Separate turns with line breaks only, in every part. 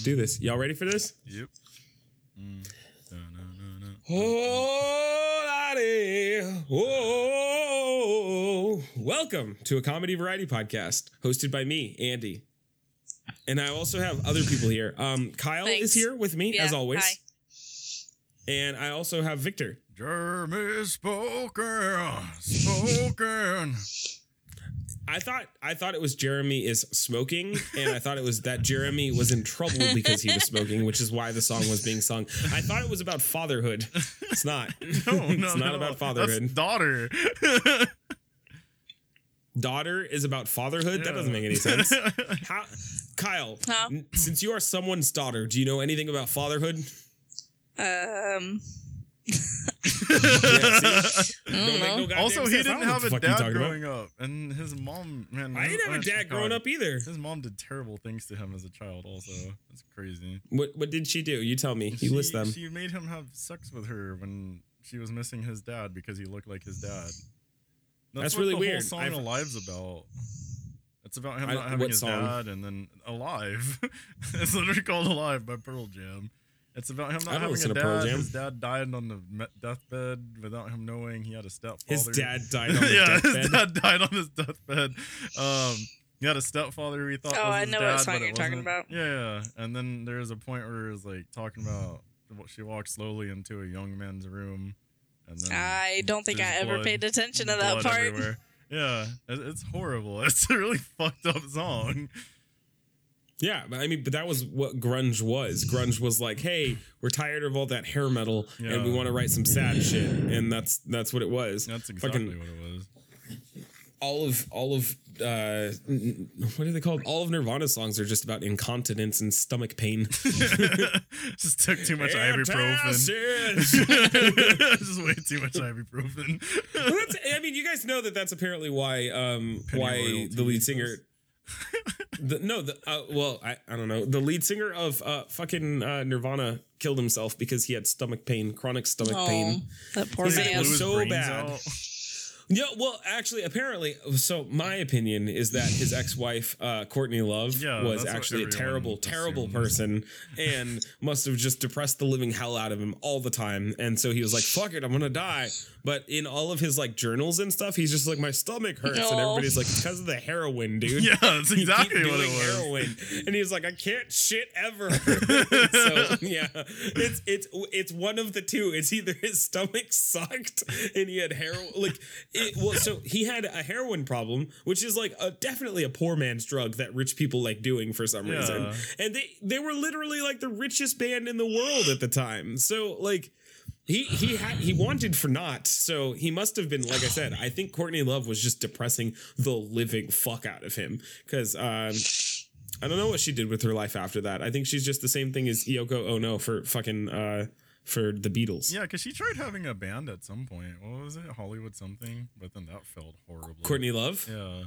let's do this. Y'all ready for this?
Yep. Mm.
Oh, laddie. Whoa. Welcome to a comedy variety podcast hosted by me, Andy. And I also have other people here. Um, Cyle
Thanks.
is here with me,
Yeah,
as always.
hi.
And I also have Viktor.
Jeremy spoken, spoken.
I thought I thought it was Jeremy is smoking, and I thought it was that Jeremy was in trouble because he was smoking, which is why the song was being sung. I thought it was about fatherhood. It's not.
No, no,
it's not
no.
about
That's
fatherhood.
daughter.
Daughter is about fatherhood. That doesn't make any sense. How, Cyle?
Huh?
n- Since you are someone's daughter, do you know anything about fatherhood?
Um,
Yeah, see?
I
Don't mm,
don't
make no
also, he
sense.
Didn't have a
the fuck you
dad
talking about.
growing up, and his mom, man.
I didn't have a dad growing up either.
His mom did terrible things to him as a child. Also, that's crazy.
What What did she do? You tell me. You list them.
She made him have sex with her when she was missing his dad because he looked like his dad.
That's
what
really
the
weird.
Whole song
I've-
Alive's about. It's about him
I-
not having his
song?
dad and then Alive. it's literally called Alive by Pearl Jam. It's about him not
don't
having a
to Pearl
dad.
Jam.
His dad died on the deathbed without him knowing he had a stepfather.
His dad died on the deathbed.
yeah, his dad died on his deathbed. Um, he had a stepfather who he thought
Oh,
was
I know
dad,
what song you're talking
wasn't.
about.
Yeah, yeah. And then there's a point where it's like talking about what she walks slowly into a young man's room, and then
I don't think I
there's
ever
blood-
paid attention to that part.
everywhere. Yeah, it's horrible. It's a really fucked up song.
Yeah, but I mean, but that was what grunge was. Grunge was like, "Hey, we're tired of all that hair metal, and we want to write some sad shit," and that's that's what it was.
That's exactly
Fucking
what it was.
all of all of uh, what are they called? All of Nirvana's songs are just about incontinence and stomach pain.
Just took too much ibuprofen. Just way too much ibuprofen.
Well, that's, I mean, you guys know that that's apparently why um why the lead singer. The, no, the uh, well, I, I don't know. The lead singer of uh, fucking uh, Nirvana killed himself because he had stomach pain, chronic stomach
Oh,
pain.
that poor
He said it was so bad.
out.
Yeah, well, actually, apparently, so my opinion is that his ex-wife, uh, Courtney Love,
Yeah,
was actually a terrible, terrible person, and must have just depressed the living hell out of him all the time. And so he was like, "Fuck it, I'm gonna die." But in all of his like journals and stuff, he's just like, "My stomach hurts," and everybody's like, because of the heroin, dude."
Yeah, that's exactly what it was.
Heroin, and he's like, "I can't shit ever." so yeah, it's it's it's one of the two. It's either his stomach sucked and he had heroin, like it. Well, so he had a heroin problem, which is like a, definitely a poor man's drug that rich people like doing for some reason. And they they were literally like the richest band in the world at the time. So like. He he had he wanted for naught, so he must have been like I said. I think Courtney Love was just depressing the living fuck out of him because um, I don't know what she did with her life after that. I think she's just the same thing as Yoko Ono for fucking uh, for the Beatles.
Yeah, because she tried having a band at some point. What was it? Hollywood something? But then that failed horribly.
Courtney Love.
Yeah.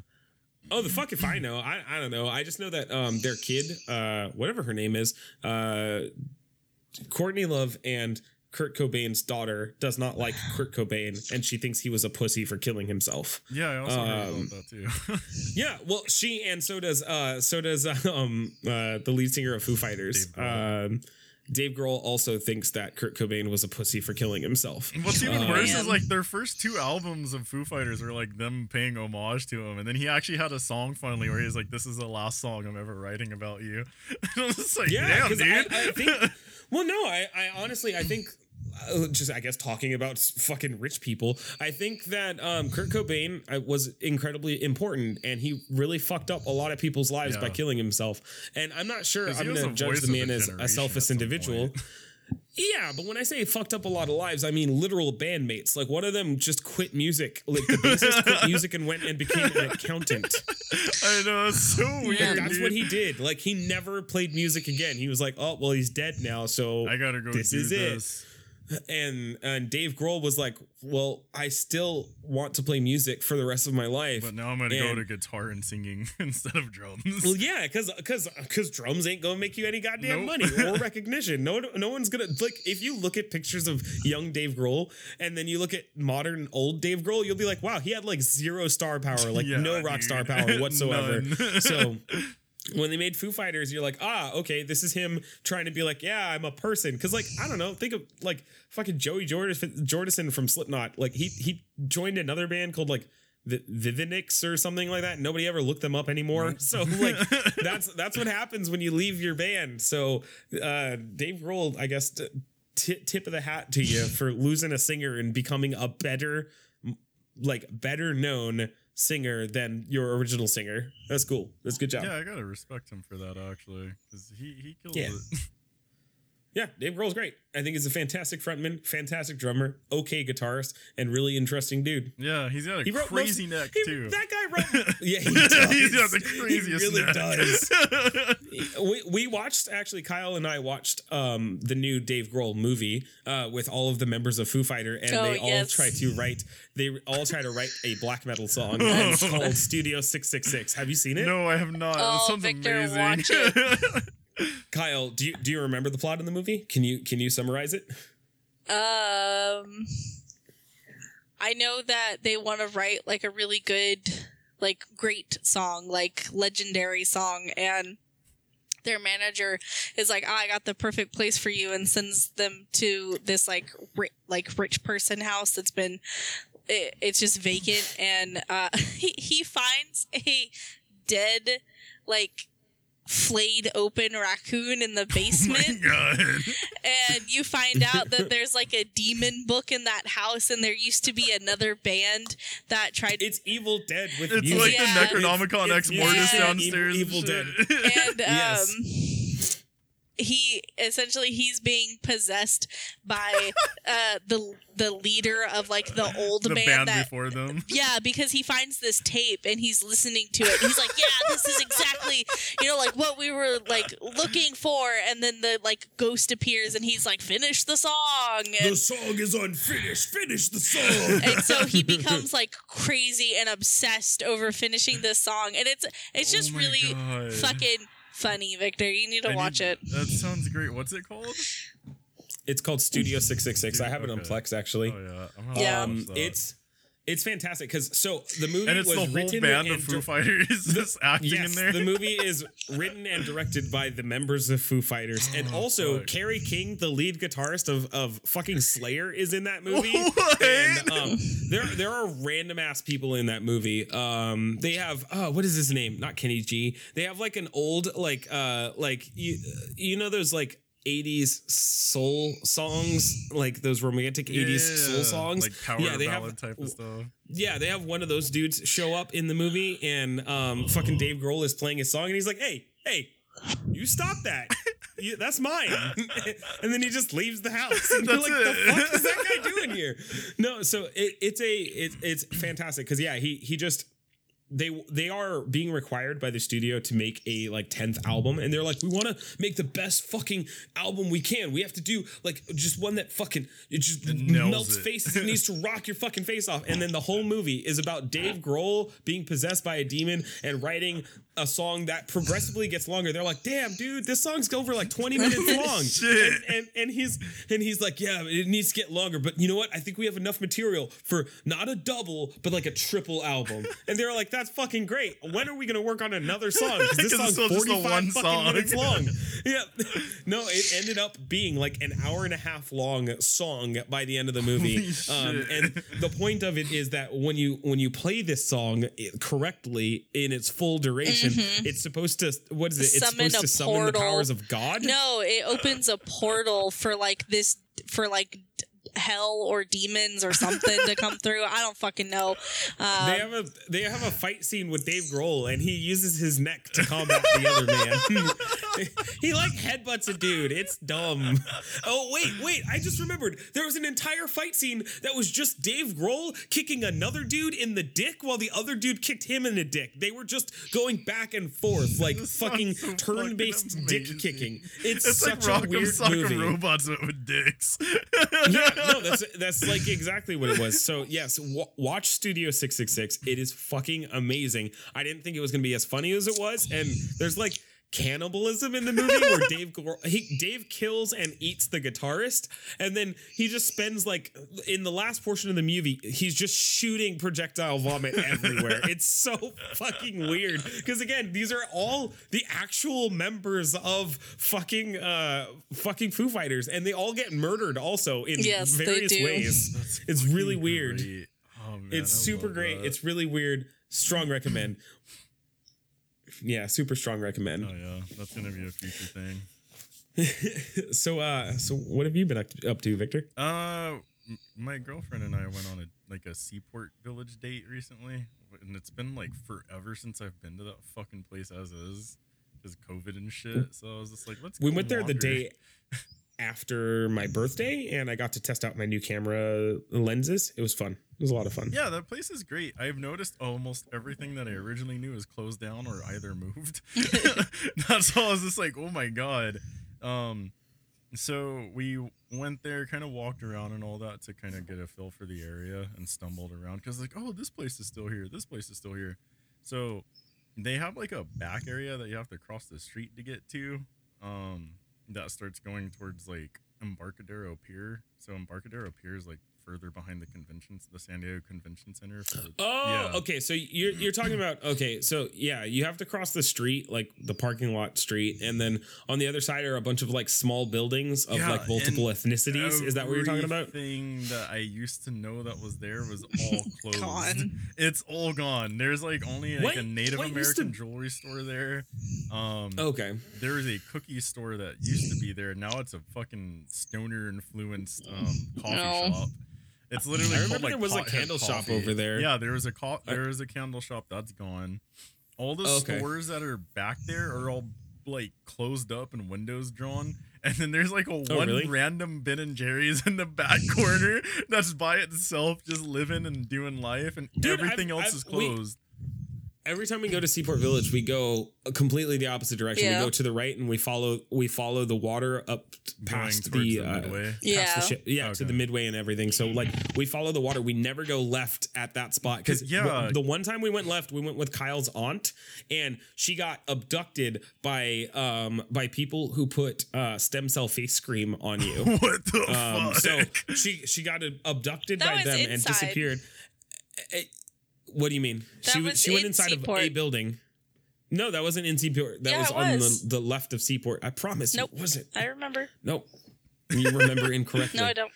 Oh, the fuck if I know. I I don't know. I just know that um their kid, uh, whatever her name is, uh, Courtney Love and Kurt Cobain's daughter does not like Kurt Cobain, and she thinks he was a pussy for killing himself.
Yeah, I also heard
Um,
about that too.
Yeah, well, she and so does uh so does um uh the lead singer of Foo Fighters.
Dave Grohl.
um Dave Grohl also thinks that Kurt Cobain was a pussy for killing himself.
What's even
Uh,
worse
Man.
is like their first two albums of Foo Fighters were like them paying homage to him, and then he actually had a song finally where he's like, "This is the last song I'm ever writing about you." And I'm just like,
Yeah,
damn,
because I,
dude.
I think. Well, no, I, I honestly, I think. Uh, just, I guess, talking about fucking rich people. I think that um, Kurt Cobain uh, was incredibly important, and he really fucked up a lot of people's lives by killing himself. And I'm not sure I'm going to judge the man as a selfish individual.
point.
Yeah, but when I say fucked up a lot of lives, I mean literal bandmates. Like one of them just quit music. Like the bassist quit music and went and became an accountant.
I know it's so weird.
Like, that's
dude.
what he did. Like he never played music again. He was like, "Oh, well, he's dead now." So
I gotta go.
This is it. And and Dave Grohl was like, "Well, I still want to play music for the rest of my life."
But now I'm gonna go to guitar and singing instead of drums.
well, yeah, because because because drums ain't gonna make you any goddamn
Nope.
money or recognition. No, no one's gonna like if you look at pictures of young Dave Grohl and then you look at modern old Dave Grohl, you'll be like, wow, he had like zero star power, like
Yeah,
no rock
dude.
star power whatsoever. So when they made Foo Fighters, you're like, ah, okay, this is him trying to be like, yeah, I'm a person. Because like, I don't know, think of like fucking Joey Jordison from Slipknot. Like he he joined another band called like the Vivinix or something like that. Nobody ever looked them up anymore. So like that's that's what happens when you leave your band. So uh, Dave Grohl, I guess, t- tip of the hat to you for losing a singer and becoming a better, like better known singer than your original singer. That's cool. That's a good job.
Yeah, I gotta respect him for that actually, because he he killed
Yeah.
it.
Yeah, Dave Grohl's great. I think he's a fantastic frontman, fantastic drummer, okay guitarist, and really interesting dude.
yeah, he's got a
He wrote
crazy
most-
neck
he-
too.
That guy wrote. Yeah, he does.
he's got the craziest
He really
neck.
does. we we watched actually Cyle and I watched um the new Dave Grohl movie uh with all of the members of Foo Fighter and
Oh,
they all
yes.
try to write they all try to write a black metal song and it's called Studio 666. Have you seen it?
no, I have not. that
Oh,
sounds
Viktor,
amazing.
watch it.
Cyle, do you do you remember the plot in the movie? Can you can you summarize it?
Um, I know that they want to write like a really good, like great song, like legendary song, and their manager is like, oh, "I got the perfect place for you," and sends them to this like ri- like rich person house that's been. It, it's just vacant, and uh, he he finds a dead, like flayed open raccoon in the
Oh
basement
my god.
and you find out that there's like a demon book in that house and there used to be another band that tried
It's Evil Dead with
It's
music.
like
Yeah.
the Necronomicon
It's-
Ex
it's
Mortis
yeah.
downstairs.
Evil
and
Dead.
and um
Yes.
He essentially he's being possessed by uh the the leader of like the old
the
band,
band
that
before them.
yeah, because he finds this tape and he's listening to it. He's like, "Yeah, this is exactly, you know, like what we were like looking for." And then the like ghost appears and he's like, "Finish the song." And
song is unfinished. Finish the song.
and so he becomes like crazy and obsessed over finishing this song and it's it's just
Oh
really
God.
fucking funny viktor you need to
I
watch
need-
it
That sounds great. What's it called?
It's called Studio 666. I have it on
Okay.
Plex actually.
Oh yeah. I'm
Yeah.
watch
Um,
that.
it's it's fantastic because so the movie
and it's
was
the whole
written
band of Foo
dir-
Fighters just acting
Yes,
in there.
the movie is written and directed by the members of Foo Fighters, and
Oh,
also
fuck.
Kerry King, the lead guitarist of, of fucking Slayer, is in that movie.
What?
And um, there there are random ass people in that movie. Um, they have oh, what is his name? Not Kenny G. They have like an old like uh like you you know those like. 80s soul songs like those romantic 80s soul songs
like power
yeah they
ballad
have
type of stuff.
yeah, they have one of those dudes show up in the movie, and um, fucking Dave Grohl is playing his song, and he's like, "Hey, hey, you stop that! You, that's mine!" and then he just leaves the house. And you're like, "The fuck is that guy doing here?" No, so it, it's a it, it's fantastic because yeah, he he just they they are being required by the studio to make a like 10th album and they're like we want to make the best fucking album we can. We have to do like just one that fucking it just
It
melts
it.
faces it needs to rock your fucking face off. And then the whole movie is about Dave Grohl being possessed by a demon and writing a song that progressively gets longer. They're like damn dude this song's over like 20 minutes long. And, and and he's and he's like yeah it needs to get longer but you know what? I think we have enough material for not a double but like a triple album. And they're like that's fucking great. When are we gonna work on another song? Because this song's
still just
45
one
fucking
song.
minutes long. Yeah. No it ended up being like an hour and a half long song by the end of the movie. um, and the point of it is that when you when you play this song correctly in its full duration Mm-hmm. it's supposed to what is it? It's
Summon
supposed
a
to summon the
portal.
powers of god?
No it opens a portal for like this for like hell or demons or something to come through i don't fucking know um,
They have a they have a fight scene with Dave Grohl, and he uses his neck to combat the other man. he like headbutts a dude. It's dumb. Oh wait, wait! I just remembered there was an entire fight scene that was just Dave Grohl kicking another dude in the dick while the other dude kicked him in the dick. They were just going back and forth like fucking
so
turn-based dick kicking. It's,
It's
such
like
a weird
Sock'em
movie.
Robots with dicks.
yeah, no, that's that's like exactly what it was. So yes, w- watch Studio Six Six Six. It is fucking amazing. I didn't think it was gonna be as funny as it was, and there's like cannibalism in the movie where Dave he Dave kills and eats the guitarist and then he just spends like in the last portion of the movie he's just shooting projectile vomit everywhere. it's so fucking weird because again these are all the actual members of fucking uh fucking Foo Fighters and they all get murdered also in
Yes,
various ways.
That's
It's really weird.
great. Oh, man,
It's
I
super great.
that.
It's really weird. Strong recommend. Yeah, super strong recommend.
oh yeah, that's gonna be a future thing.
so uh so what have you been up to, Viktor?
Uh, my girlfriend and I went on a like a Seaport Village date recently, and it's been like forever since I've been to that fucking place as is, because COVID and shit. So I was just like, let's.
We went there the day after my birthday and I got to test out my new camera lenses. It was fun. It was a lot of fun.
Yeah, that place is great. I've noticed almost everything that I originally knew is closed down or either moved. That's all. I was just like, oh my god. Um, so we went there, kind of walked around and all that to kind of get a feel for the area and stumbled around because like, oh, this place is still here. This place is still here. So they have like a back area that you have to cross the street to get to. Um, that starts going towards like Embarcadero Pier. So Embarcadero Pier is like further behind the conventions, the San Diego Convention Center. For
Oh,
yeah.
okay. So you're you're talking about okay. So yeah, you have to cross the street, like the parking lot street, and then on the other side are a bunch of like small buildings of
Yeah,
like multiple ethnicities. Is that what you're talking about?
Thing that I used to know that was there was all closed.
Gone.
It's all gone. There's like only like
What-
a Native
what used to-
American jewelry store there. Um,
Okay.
there was a cookie store that used to be there. Now it's a fucking stoner influenced um, coffee
No.
shop. It's literally
I
called,
remember
like,
there was a candle shop
Coffee.
over there.
Yeah, there was a co- there was a candle shop that's gone. All the
Oh, okay.
stores that are back there are all like closed up and windows drawn. And then there's like a
Oh,
one
really?
random Ben and Jerry's in the back corner that's by itself, just living and doing life, and
Dude,
everything
I've-
else
I've-
is closed.
Every time we go to Seaport Village, we go completely the opposite direction.
Yeah.
We go to the right and we follow we follow the water up past the,
the
uh,
midway.
past
Yeah.
the ship, yeah, to the midway and everything. So like we follow the water. We never go left at that spot because
Yeah.
the one time we went left, we went with Cyle's aunt, and she got abducted by um by people who put uh, stem cell face cream on you.
What the
Um,
fuck?
so she she got abducted
That
by
was
them and disappeared. Eh, what do you mean?
That
she
was
she went
in
inside of a building. No, that wasn't in Seaport. That
Yeah,
was
it
on the, the left of Seaport. I promise.
Nope.
It wasn't.
I remember.
Nope. You remember incorrectly.
No, I don't.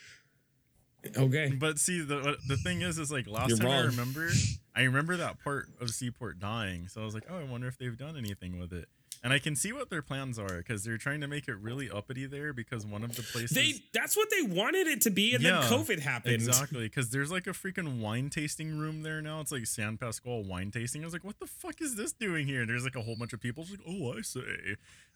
Okay.
But see, the the thing is, is like last
You're
time I remember, I remember that part of Seaport dying. So I was like, oh, I wonder if they've done anything with it. And I can see what their plans are because they're trying to make it really uppity there because one of the places.
They that's what they wanted it to be, and
Yeah,
then COVID happened.
Exactly, because there's like a freaking wine tasting room there now. It's like San Pasqual wine tasting. I was like, what the fuck is this doing here? And there's like a whole bunch of people. It's like, oh, I say.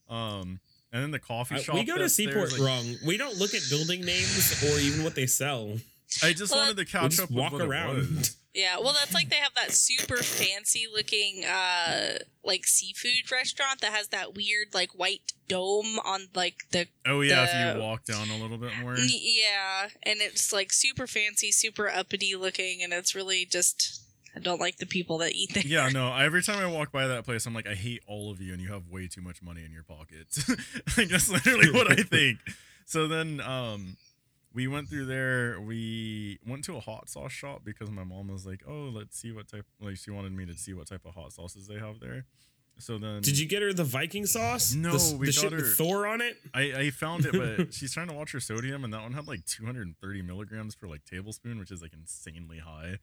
Um, and then the coffee
Uh,
shop.
we go to Seaport
is, like-
wrong. We don't look at building names or even what they sell.
I just
Well,
wanted to
We
catch
just
up.
walk
with what it
around.
Yeah, well, that's like they have that super fancy looking, uh, like seafood restaurant that has that weird, like, white dome on, like, the.
Oh yeah, if you walk down a little bit more.
Yeah, and it's, like, super fancy, super uppity looking, and it's really just. I don't like the people that eat there.
Yeah, no. Every time I walk by that place, I'm like, I hate all of you, and you have way too much money in your pockets. like that's literally what I think. So then, um, we went through there. We went to a hot sauce shop because my mom was like, "Oh, let's see what type." Like she wanted me to see what type of hot sauces they have there. So then,
Did you get her the Viking sauce?
No,
the,
we
the
got
shit
her-
with Thor on it.
I, I found it, but she's trying to watch her sodium, and that one had like 230 milligrams per like tablespoon, which is like insanely high.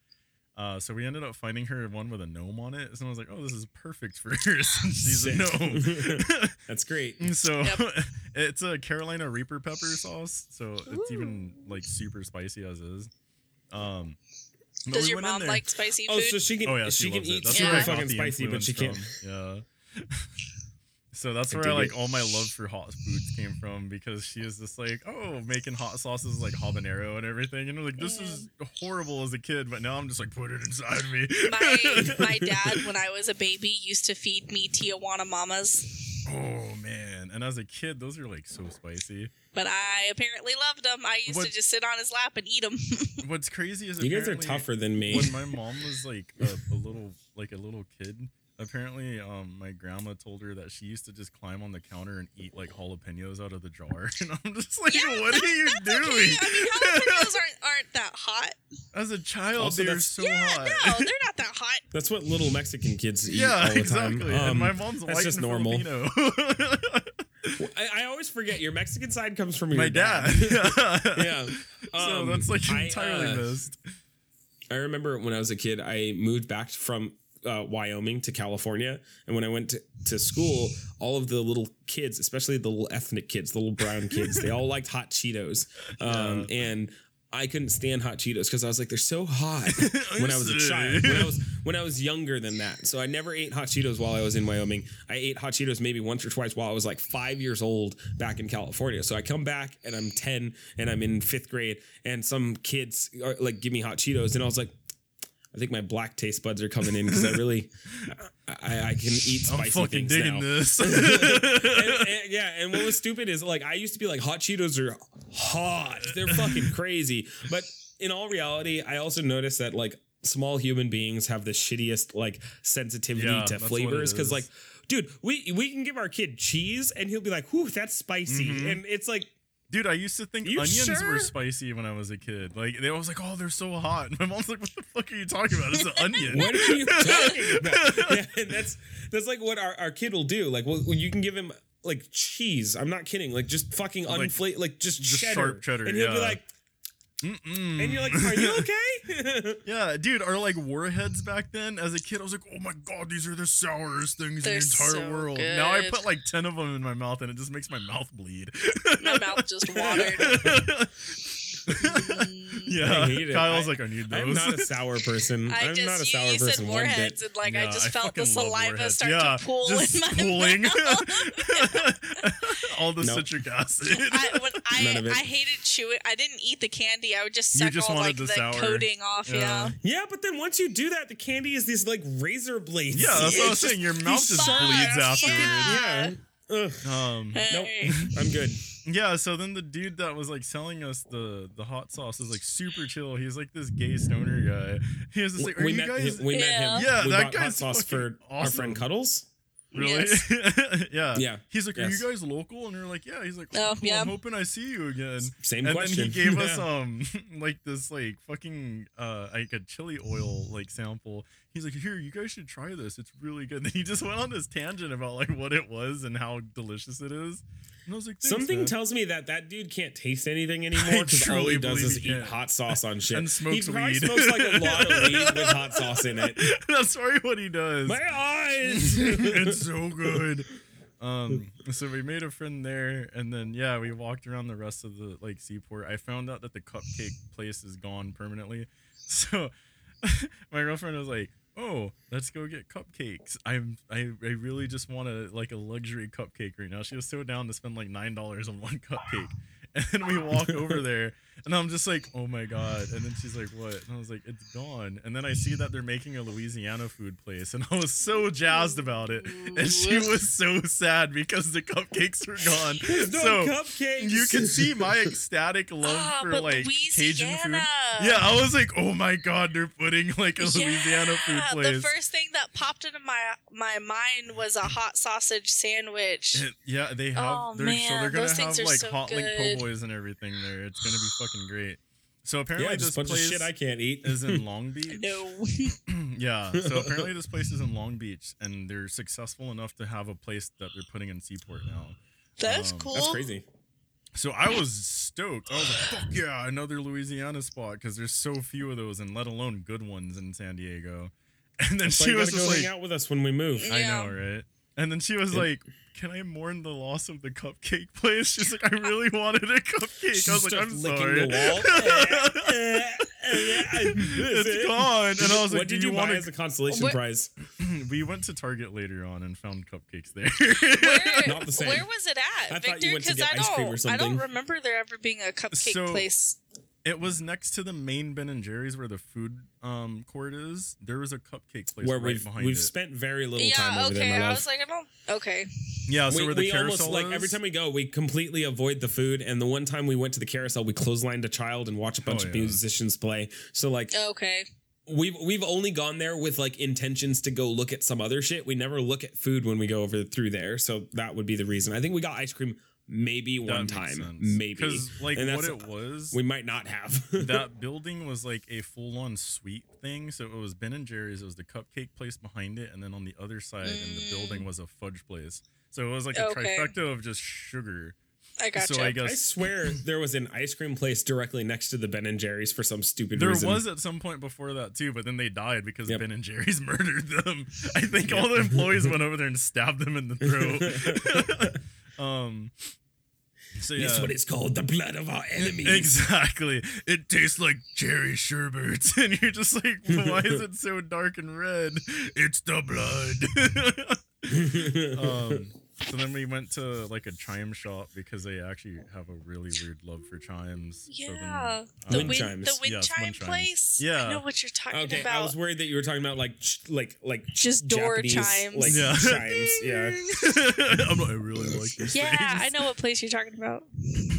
Uh, so we ended up finding her one with a gnome on it. So I was like, "Oh, this is perfect for her since she's a gnome."
That's great.
And so
Yep.
it's a Carolina Reaper pepper sauce, so it's even like super spicy as is. Um, but
Does
we
your
went in
mom
there-
like spicy food?
Oh, so she can
Oh yeah,
she,
she,
can eat
it. That's
super
Yeah.
got
fucking spicy, but she can't.
from. Yeah. So that's
I
where
dig
like
it.
all my love for hot foods came from because she is just like, oh, making hot sauces like habanero and everything, and I'm like, this is mm. horrible as a kid, but now I'm just like, put it inside me.
my my dad, when I was a baby, used to feed me Tijuana mamas,
oh man, and as a kid, those are like so spicy.
but I apparently loved them. I used
What-
to just sit on his lap and eat them.
What's crazy is
You guys are tougher than me.
when my mom was like a, a little like a little kid apparently, um, my grandma told her that she used to just climb on the counter and eat like jalapenos out of the jar, and I'm just like,
Yeah,
what
that-
are you
That's
doing?
okay. I mean, jalapenos aren't aren't that hot.
As a child,
Also, they're
so
yeah,
hot.
no, they're not that hot.
That's what little Mexican kids eat
yeah,
all the
exactly.
time.
and
Um,
my mom's
that's
white
just normal.
Filipino.
I, I always forget your Mexican side comes from your
my dad.
yeah.
so
Um,
that's like
I,
entirely
uh,
missed.
I remember when I was a kid, I moved back from uh, Wyoming to California, and when I went to, to school, all of the little kids, especially the little ethnic kids, the little brown kids, they all liked hot Cheetos, um, and I couldn't stand hot Cheetos because I was like, they're so hot when I was a child. When I was when I was younger than that, so I never ate hot Cheetos while I was in Wyoming. I ate hot Cheetos maybe once or twice while I was like five years old back in California. So I come back and I'm ten and I'm in fifth grade, and some kids are, like give me hot Cheetos, and I was like. I think my black taste buds are coming in because I really, I, I can eat
I'm
spicy
fucking
things
digging
now.
this.
and, and- yeah, and what was stupid is like I used to be like hot Cheetos are hot. They're fucking crazy. But in all reality, I also noticed that like small human beings have the shittiest like sensitivity
Yeah,
to flavors because like dude, we we can give our kid cheese and he'll be like, "Whew, that's spicy,"
Mhm.
and it's like.
Dude, I used to think
You
onions
sure?
were spicy when I was a kid. Like they always like, oh, they're so hot. And my mom's like, what the fuck are you talking about? It's an onion.
What are you talking about? Yeah, and that's that's like what our, our kid will do. Like, well, you can give him like cheese. I'm not kidding. Like, just fucking
Like,
like just,
just
cheddar.
sharp cheddar,
and he'll be
yeah.
like,
Mm-mm.
and you're like, are you okay?
yeah, dude, are like warheads back then as a kid, I was like, oh my god, these are the sourest things
They're
in the entire
so
world. Now I put like 10 of them in my mouth and it just makes my mouth bleed.
My mouth just watered.
yeah,
I hate it.
Cyle's
I-
like, I need those.
I'm not a sour person.
I
I'm
just
not a
you,
sour
you
person
said warheads and like I
Yeah,
just
I
felt the saliva
warheads.
start
yeah,
to pool
just
in my
pooling.
mouth.
All the
Nope.
citric acid.
I, when
None
I,
of it.
I hated chewing. I didn't eat the candy. I would just suck
just
all like
the
the, coating off.
Yeah.
Yeah.
Yeah, but then once you do that, the candy is these like razor blades.
yeah, that's what I was saying. Your mouth just bleeds
Fuck,
afterwards.
yeah.
Yeah. Ugh.
Um,
Nope. I'm good.
Yeah, so then the dude that was like selling us the the hot sauce is like super chill. He's like this gay stoner guy. He was just like, "Are
we
you
met
guys
him. We met
Yeah.
him.
Yeah,
we
that
bought hot
guy's
sauce for
fucking
our friend. Cuddles.
really?"
Yes.
yeah,
Yeah.
He's like, "Are
Yes.
you guys local?" And they're like, "Yeah." He's like,
Oh,
"Oh, cool,
yeah.
I'm hoping I see you again."
Same
and
question.
then he gave us um like this like fucking uh like a chili oil like sample. He's like, "Here, you guys should try this. It's really good." And he just went on this tangent about like what it was and how delicious it is. And I was like,
Something
man."
tells me that that dude can't taste anything anymore because all he does is
he
eat hot sauce on shit.
And smokes
he probably
weed.
smokes like a lot of weed with hot sauce in it.
That's probably what he does.
My eyes.
it's so good. Um, so we made a friend there, and then yeah, we walked around the rest of the like seaport. I found out that the cupcake place is gone permanently. So my girlfriend was like, "Oh, let's go get cupcakes." I'm I, I really just want a like a luxury cupcake right now. She was so down to spend like nine dollars on one cupcake. And then we walk over there, and I'm just like, "Oh my god!" And then she's like, "What?" And I was like, "It's gone." And then I see that they're making a Louisiana food place, and I was so jazzed about it. And she was so sad because the cupcakes were gone.
No
so
cupcakes.
you can see my ecstatic love
Ah,
for
but
like Cajun food.
Louisiana.
Yeah, I was like, "Oh my god, they're putting like a Louisiana food
Yeah,
place."
The first thing that popped into my my mind was a hot sausage sandwich.
And, yeah, they have.
Oh,
they're, so
man,
they're gonna
those things
have
are
like
so
hot link po' boys and everything there. It's gonna be fucking great. So apparently
yeah,
this
just a of
place
shit I can't eat.
is in Long Beach.
No.
yeah. So apparently this place is in Long Beach, and they're successful enough to have a place that they're putting in Seaport now.
That's
Um,
cool.
That's crazy.
So I was stoked. I was like, "Fuck yeah, another Louisiana spot!" Because there's so few of those, and let alone good ones in San Diego. And then
So
she
you
was
gotta
just
go
like,
hang out with us when we move.
I know, right? And then she was
Yep.
like, "Can I mourn the loss of the cupcake place?" She's like, "I really wanted a cupcake."
She
I was like, "I'm
licking
sorry."
the
it's gone. And I was like,
what
"Do
did
you
you buy
want
as a consolation
What-
prize?
we went to Target later on and found cupcakes there.
Where,
Not the same.
where was it at,
I Viktor?
Because I
ice cream or
don't, I don't remember there ever being a cupcake
So-
place.
It was next to the main Ben and Jerry's where the food um court is. There was a cupcake place
Where
right
we've
behind
we've
it.
spent very little time
Yeah,
over
okay.
there,
I was like, I don't. Okay.
yeah, so
we
where the
we almost
carousel
like every time we go, we completely avoid the food. And the one time we went to the carousel, we clotheslined a child and watched a bunch
Oh,
of
yeah.
musicians play. So like
Okay.
we've we've only gone there with like intentions to go look at some other shit. We never look at food when we go over through there, so that would be the reason. I think we got ice cream maybe
That
one time,
sense.
maybe.
because like
And
what it was.
We might not have
that building was like a full-on sweet thing. So it was Ben and Jerry's. It was the cupcake place behind it, and then on the other side in the building mm. was a fudge place. So it was like a
Okay.
trifecta of just sugar.
I gotcha.
So I
I swear there was an ice cream place directly next to the Ben and Jerry's for some stupid
there
reason.
There was at some point before that too, but then they died because
Yep.
Ben and Jerry's murdered them. I think all the employees went over there and stabbed them in the throat. Um. So yeah.
This one is called the blood of our enemies.
Exactly. It tastes like cherry sherbet. And you're just like, why is it so dark and red? It's the blood. um, so then we went to like a chime shop because they actually have a really weird love for chimes. So then,
yeah,
uh,
the
Wind
wind,
chimes.
the wind
Yes,
chime
wind
place.
Yeah.
I know what you're talking
Okay,
about.
I was worried that you were talking about like ch- like like
Just door
Japanese,
chimes.
like
Yeah.
chimes. Yeah.
I'm like, I really like this.
yeah,
things.
I know what place you're talking about.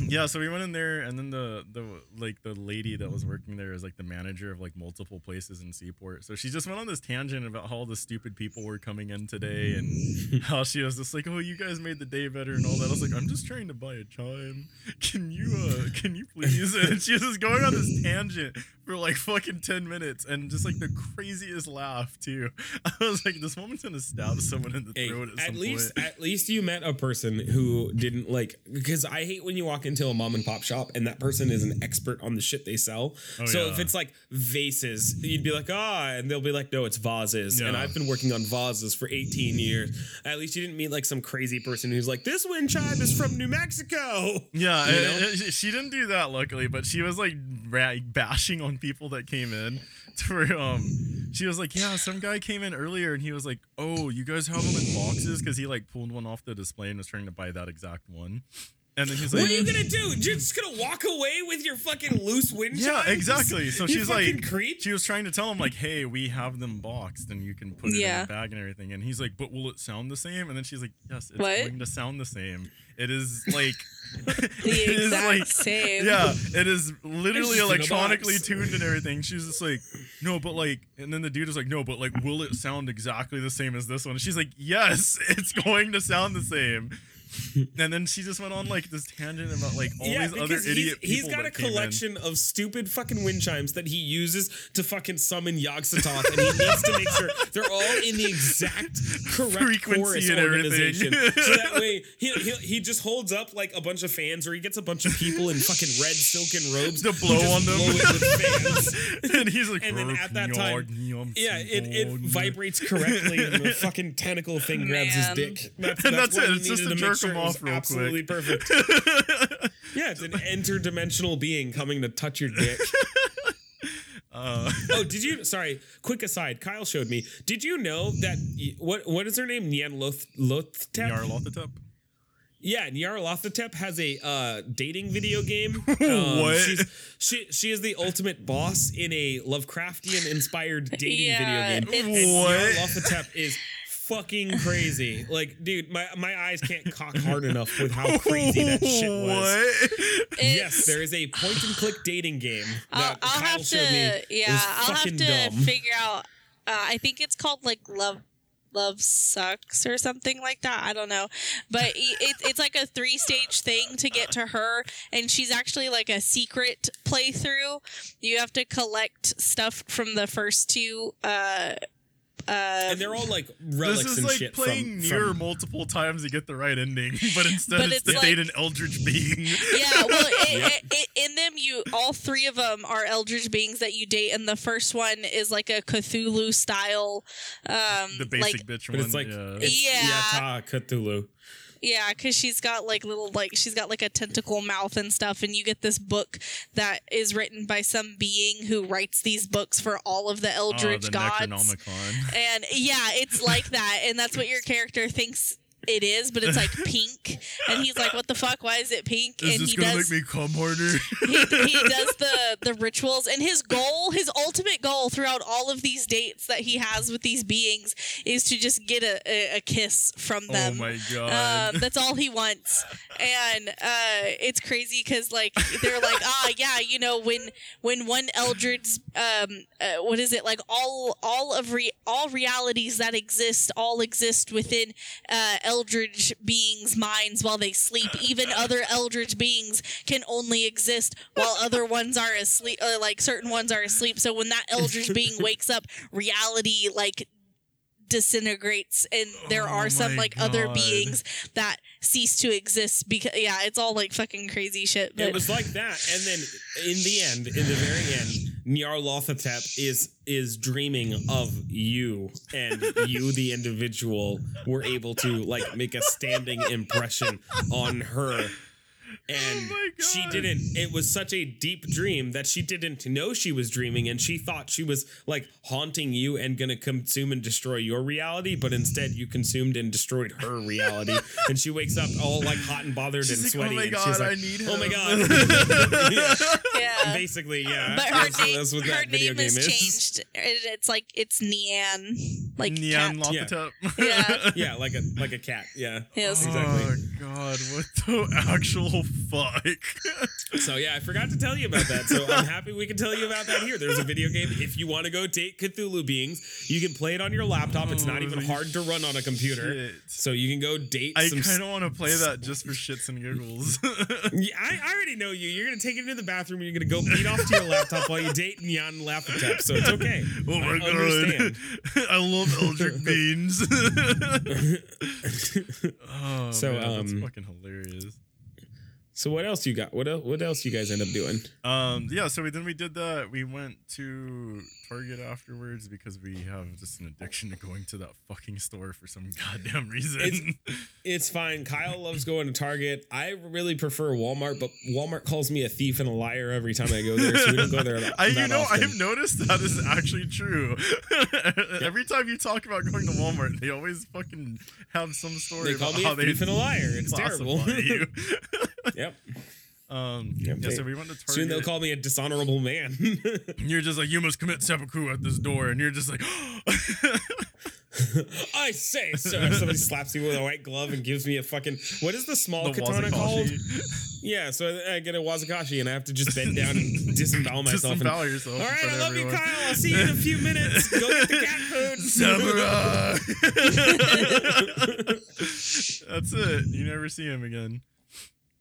yeah so we went in there and then the the like the lady that was working there is like the manager of like multiple places in seaport so she just went on this tangent about how all the stupid people were coming in today and how she was just like oh you guys made the day better and all that i was like i'm just trying to buy a chime can you uh can you please and she was just going on this tangent for like fucking 10 minutes and just like the craziest laugh too i was like this woman's gonna stab someone in the
Hey,
throat at,
least
point
at least you met a person who didn't like because I hate when you walk into a mom and pop shop and that person is an expert on the shit they sell.
Oh,
so
yeah.
if it's like vases, you'd be like, ah, and they'll be like, no, it's vases. And I've been working on vases for 18 years. At least you didn't meet like some crazy person who's like, this wind chime is from New Mexico.
Yeah,
You know?
and she- she didn't do that luckily, but she was like bashing on people that came in. To um, she was like, "Yeah, some guy came in earlier, and he was like, oh, you guys have them in boxes?' Because he like pulled one off the display and was trying to buy that exact one. And then he's like,
What are you gonna do? You're just gonna walk away with your fucking loose wind
Yeah,
chimes?
exactly. So
You
she's
fucking
like,
creep.
she was trying to tell him like, "Hey, we have them boxed, and you can put it
Yeah.
in a bag and everything." And he's like, "But will it sound the same?" And then she's like, "Yes, it's
What?
going to sound the same. It is like
The
it is
exact
like
same.
yeah, it is literally
just in a
electronically
box.
tuned and everything. She's just like, no, but like, and then the dude is like, no, but like, will it sound exactly the same as this one? And she's like, yes, it's going to sound the same. and then she just went on like this tangent about like all these other
because
idiot
he's,
people
he's got
that
a
came in.
collection of stupid fucking wind chimes that he uses to fucking summon Yog-Sothoth, and he needs to make sure they're all in the exact correct
Frequency
chorus
and
organization. so that way he, he he just holds up like a bunch of fans, or he gets a bunch of people in fucking red silken robes
To blow on them.
blow it with fans.
and he's like,
And then at that time- Yeah, it, it vibrates correctly, and the fucking tentacle thing grabs his dick. That's,
And
that's,
that's it. It's just
needed
to
make
jerk
sure
him off real
absolutely perfect. yeah, it's an interdimensional being coming to touch your dick.
Uh,
oh, did you? Sorry, quick aside. Cyle showed me. Did you know that what what is her name? Nyan Loth Lothotep.
Nyarlathotep?
Yeah, Nyarlathotep has a uh, dating video game. Um,
What?
She's, she she is the ultimate boss in a Lovecraftian inspired dating
Yeah,
video game. And
What?
Nyarlathotep is fucking crazy. Like, dude, my my eyes can't cock hard enough with how crazy that shit was.
What?
Yes, there is a point and click dating game
I'll,
that
I'll
Cyle
have
showed
to.
It
Yeah, I'll have to
dumb.
figure out. Uh, I think it's called like love. Love sucks or something like that. I don't know, but i- it, it's like a three stage thing to get to her, and she's actually like a secret playthrough. You have to collect stuff from the first two. Uh, uh,
and they're all like relics
This is
and
like
shit
playing
from,
Nier
from
multiple times to get the right ending, but instead
But
it's,
it's
to
like-
date an eldritch being.
yeah well it,
Yep.
it, it, in them you all three of them are eldritch beings that you date and the first one is like a cthulhu style um
the basic
like
bitch
but
one.
it's like
yeah.
it's
Yeah.
Yata Cthulhu.
Yeah because she's got like little like she's got like a tentacle mouth and stuff and you get this book that is written by some being who writes these books for all of the
oh,
eldritch
the
gods. And yeah it's like that and that's what your character thinks it is, but it's like pink, and he's like, "What the fuck? Why is it pink?"
Is
and
this
he
gonna
does
make me come harder?
he, he does the the rituals, and his goal, his ultimate goal throughout all of these dates that he has with these beings, is to just get a, a, a kiss from them.
oh my god.
Um, that's all he wants, and uh, it's crazy because like they're like, ah, yeah, you know, when when one Eldred's, um, uh, what is it like? All all of re- all realities that exist all exist within uh, Eldritch beings' minds while they sleep. Even other eldritch beings can only exist while other ones are asleep, or like certain ones are asleep. So when that eldritch being wakes up, reality like disintegrates and there
Oh
are some
my
like other beings that cease to exist because yeah it's all like fucking crazy shit but
It was like that, and then in the end, in the very end, Nyarlathotep is is dreaming of you, and you, the individual, were able to like make a standing impression on her. And
Oh my
she didn't. It was such a deep dream that she didn't know she was dreaming, and she thought she was like haunting you and gonna consume and destroy your reality. But instead, you consumed and destroyed her reality. and she wakes up all like hot and bothered
She's
and
like, oh
sweaty.
oh my
and
god,
she's like,
I need him.
Oh my god. yeah.
yeah
Basically, yeah.
but her
that's,
name,
that's what
her
that video
name
game
is
is.
changed it's like it's Nean like mm,
Neon
cat.
Yeah.
Lopatep.
Yeah.
Yeah, like a like a cat. Yeah.
Yes.
Exactly.
Oh god, what the actual fuck?
So yeah, I forgot to tell you about that. So I'm happy we can tell you about that here. There's a video game. If you want to go date Cthulhu beings, you can play it on your laptop. It's not even hard to run on a computer.
Shit.
So you can go date
I
some.
kind of want to play that just for shits and giggles.
Yeah, I, I already know you. You're gonna take it into the bathroom and you're gonna go beat off to your laptop while you date Nyan Lapatep. So it's okay.
oh my
I
god,
understand.
I love Eldritch beans. oh,
So,
man, that's
um,
fucking hilarious.
So what else you got? What else? What else you guys end up doing?
Um, yeah, so we then we did that. We went to Target afterwards because we have just an addiction to going to that fucking store for some goddamn reason.
It's- It's fine. Cyle loves going to Target. I really prefer Walmart, but Walmart calls me a thief and a liar every time I go there, so we don't go there. That,
I, you know,
often.
I've noticed that is actually true. Every time you talk about going to Walmart, they always fucking have some story
They call
about
me
how
a
they
thief and a liar. It's terrible. yep.
Um,
Yep,
yeah, so we went to Target.
Soon they'll call me a dishonorable man.
you're just like, you must commit seppuku at this door, and you're just like,
I say, sir. Somebody slaps me with a white glove and gives me a fucking what is the small
the
katana called? Yeah, so I get a wazakashi and I have to just bend down and disembowel myself. and,
yourself.
All right, I love you. Cyle. I'll see you in a few minutes. Go get the cat food.
Samurai. That's it. You never see him again.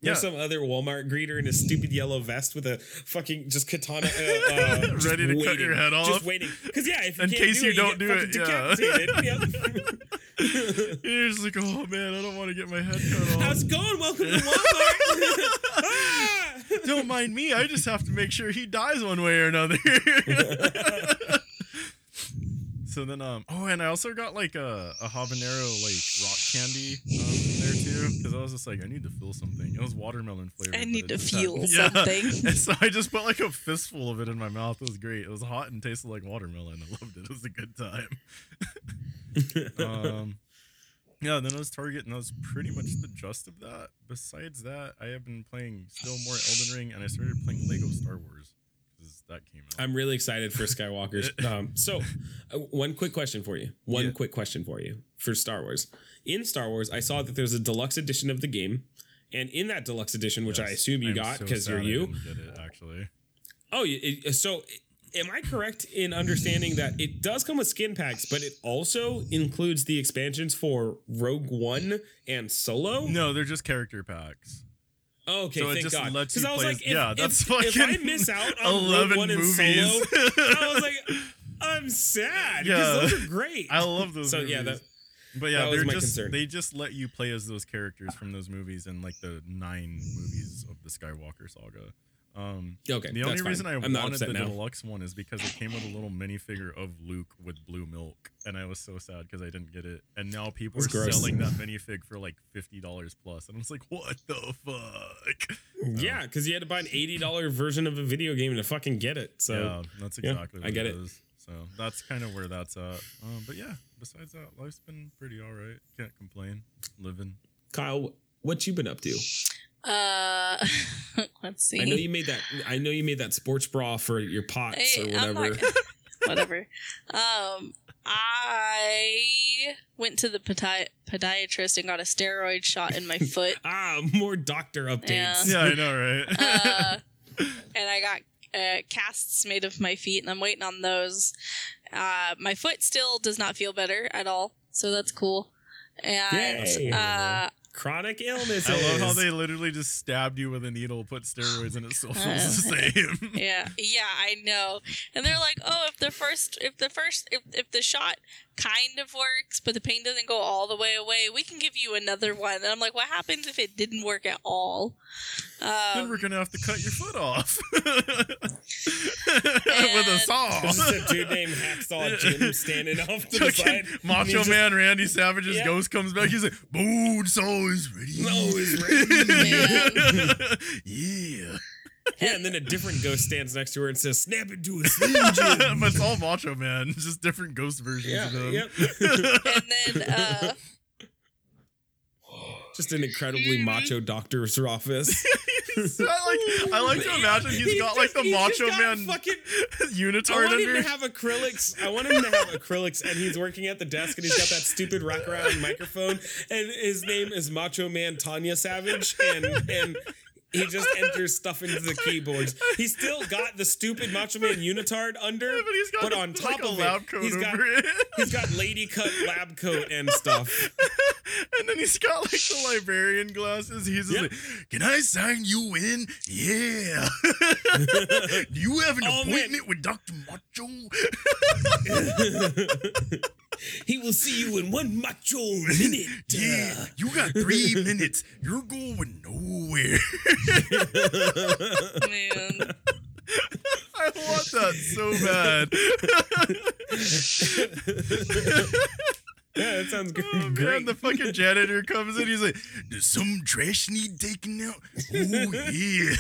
There's
Yeah.
some other Walmart greeter in a stupid yellow vest with a fucking just katana, uh, uh, just
Ready to cut your head off?
just waiting. Because yeah, if you
In case
do
you
it,
don't
get
do it, yeah. You're just like, oh man, I don't want to get my head cut off.
How's it going? Welcome to Walmart.
Don't mind me. I just have to make sure he dies one way or another. So then, um, oh, and I also got like a, a habanero like rock candy um, there too, because I was just like, I need to feel something. It was watermelon flavor.
I need to
just had-
feel
Yeah.
something.
And so I just put like a fistful of it in my mouth. It was great. It was hot and tasted like watermelon. I loved it. It was a good time. um, yeah, then I was Target, and that was pretty much the gist of that. Besides that, I have been playing still more Elden Ring, and I started playing Lego Star Wars because that came out.
I'm really excited for Skywalker's. Um, so, uh, one quick question for you. One
Yeah.
quick question for you for Star Wars. In Star Wars, I saw that there's a deluxe edition of the game, and in that deluxe edition, which I assume you
I'm
got
so
because you're
sad I
you.
get it actually.
Oh, it, so am I correct in understanding that it does come with skin packs, but it also includes the expansions for Rogue One and Solo?
No, they're just character packs.
Oh, okay,
So it
thank
just
God.
lets
Because I was like, if,
yeah,
if-
that's
if, I miss out on Rogue
11
One and
movies.
Solo, I was like, I'm sad
Yeah.
those are great.
I love those.
so
movies.
yeah, that
But yeah,
That
they're just
concern.
they just let you play as those characters from those movies and like the nine movies of the Skywalker saga. Um,
okay.
the only
that's fine.
reason I
I'm
wanted the
now.
deluxe one is because it came with a little minifigure of Luke with blue milk, and I was so sad because I didn't get it. And now people
That's
are
gross.
selling that minifig for like fifty dollars plus, and I was like, what the fuck?
Yeah, because you had to buy an eighty dollar version of a video game to fucking get it. So
yeah, that's
yeah,
exactly.
I
what
get
it
it.
is. So that's kind of where that's at. Um, but yeah, besides that, life's been pretty all right. Can't complain. Living.
Cyle, what you been up to?
Uh, let's see.
I know you made that. I know you made that sports bra for your pots
Hey,
or whatever.
not- whatever. Um, I went to the podi- podiatrist and got a steroid shot in my foot.
ah, more doctor updates.
Yeah, I know, right?
uh, and I got uh, casts made of my feet, and I'm waiting on those. Uh, my foot still does not feel better at all, so that's cool. And
Yay.
uh,
Chronic illnesses.
I love how they literally just stabbed you with a needle, put steroids, and oh it still feels the same.
yeah, yeah, I know. And they're like, oh, if the first, if the first, if, if the shot kind of works, but the pain doesn't go all the way away, we can give you another one. And I'm like, what happens if it didn't work at all?
then
Um,
we're gonna have to cut your foot off with a saw.
This is a dude named Hacksaw Jim standing off to the side.
Macho
And he just-
Man Randy Savage's
Yeah.
ghost comes back. He's like, "Bone saw is ready."
No, is ready.
yeah.
Yeah, and then a different ghost stands next to her and says, "Snap into a slim Jim."
but it's all Macho Man, it's just different ghost versions
yeah,
of him.
yep.
and then uh,
Just an incredibly macho doctor's office.
I like, I like to imagine he's
He
got like
just-
the
he's just
Macho
got
Man
Fucking, unitard. I
unitard
want him
under.
to have acrylics. I want him to have acrylics, and he's working at the desk, and he's got that stupid wraparound microphone, and his name is Macho Man Tanya Savage, and and he just enters stuff into the keyboards. He's still got the stupid Macho Man unitard under,
but he's got
but
a-
on top
like
of
lab
it,
coat
he's got
it.
he's got lady cut lab coat and stuff.
and then he's got like the librarian glasses. He's
Yep.
like, "Can I sign you in? Yeah. Do you have an
Oh, man.
appointment with Doctor Macho?
he will see you in one macho minute.
Yeah. You got three minutes. You're going nowhere.
man,
I want that so bad.
Yeah, that sounds oh, good.
Oh, man,
great.
the fucking janitor comes in. He's like, "Does some trash need taken out?" Oh yeah.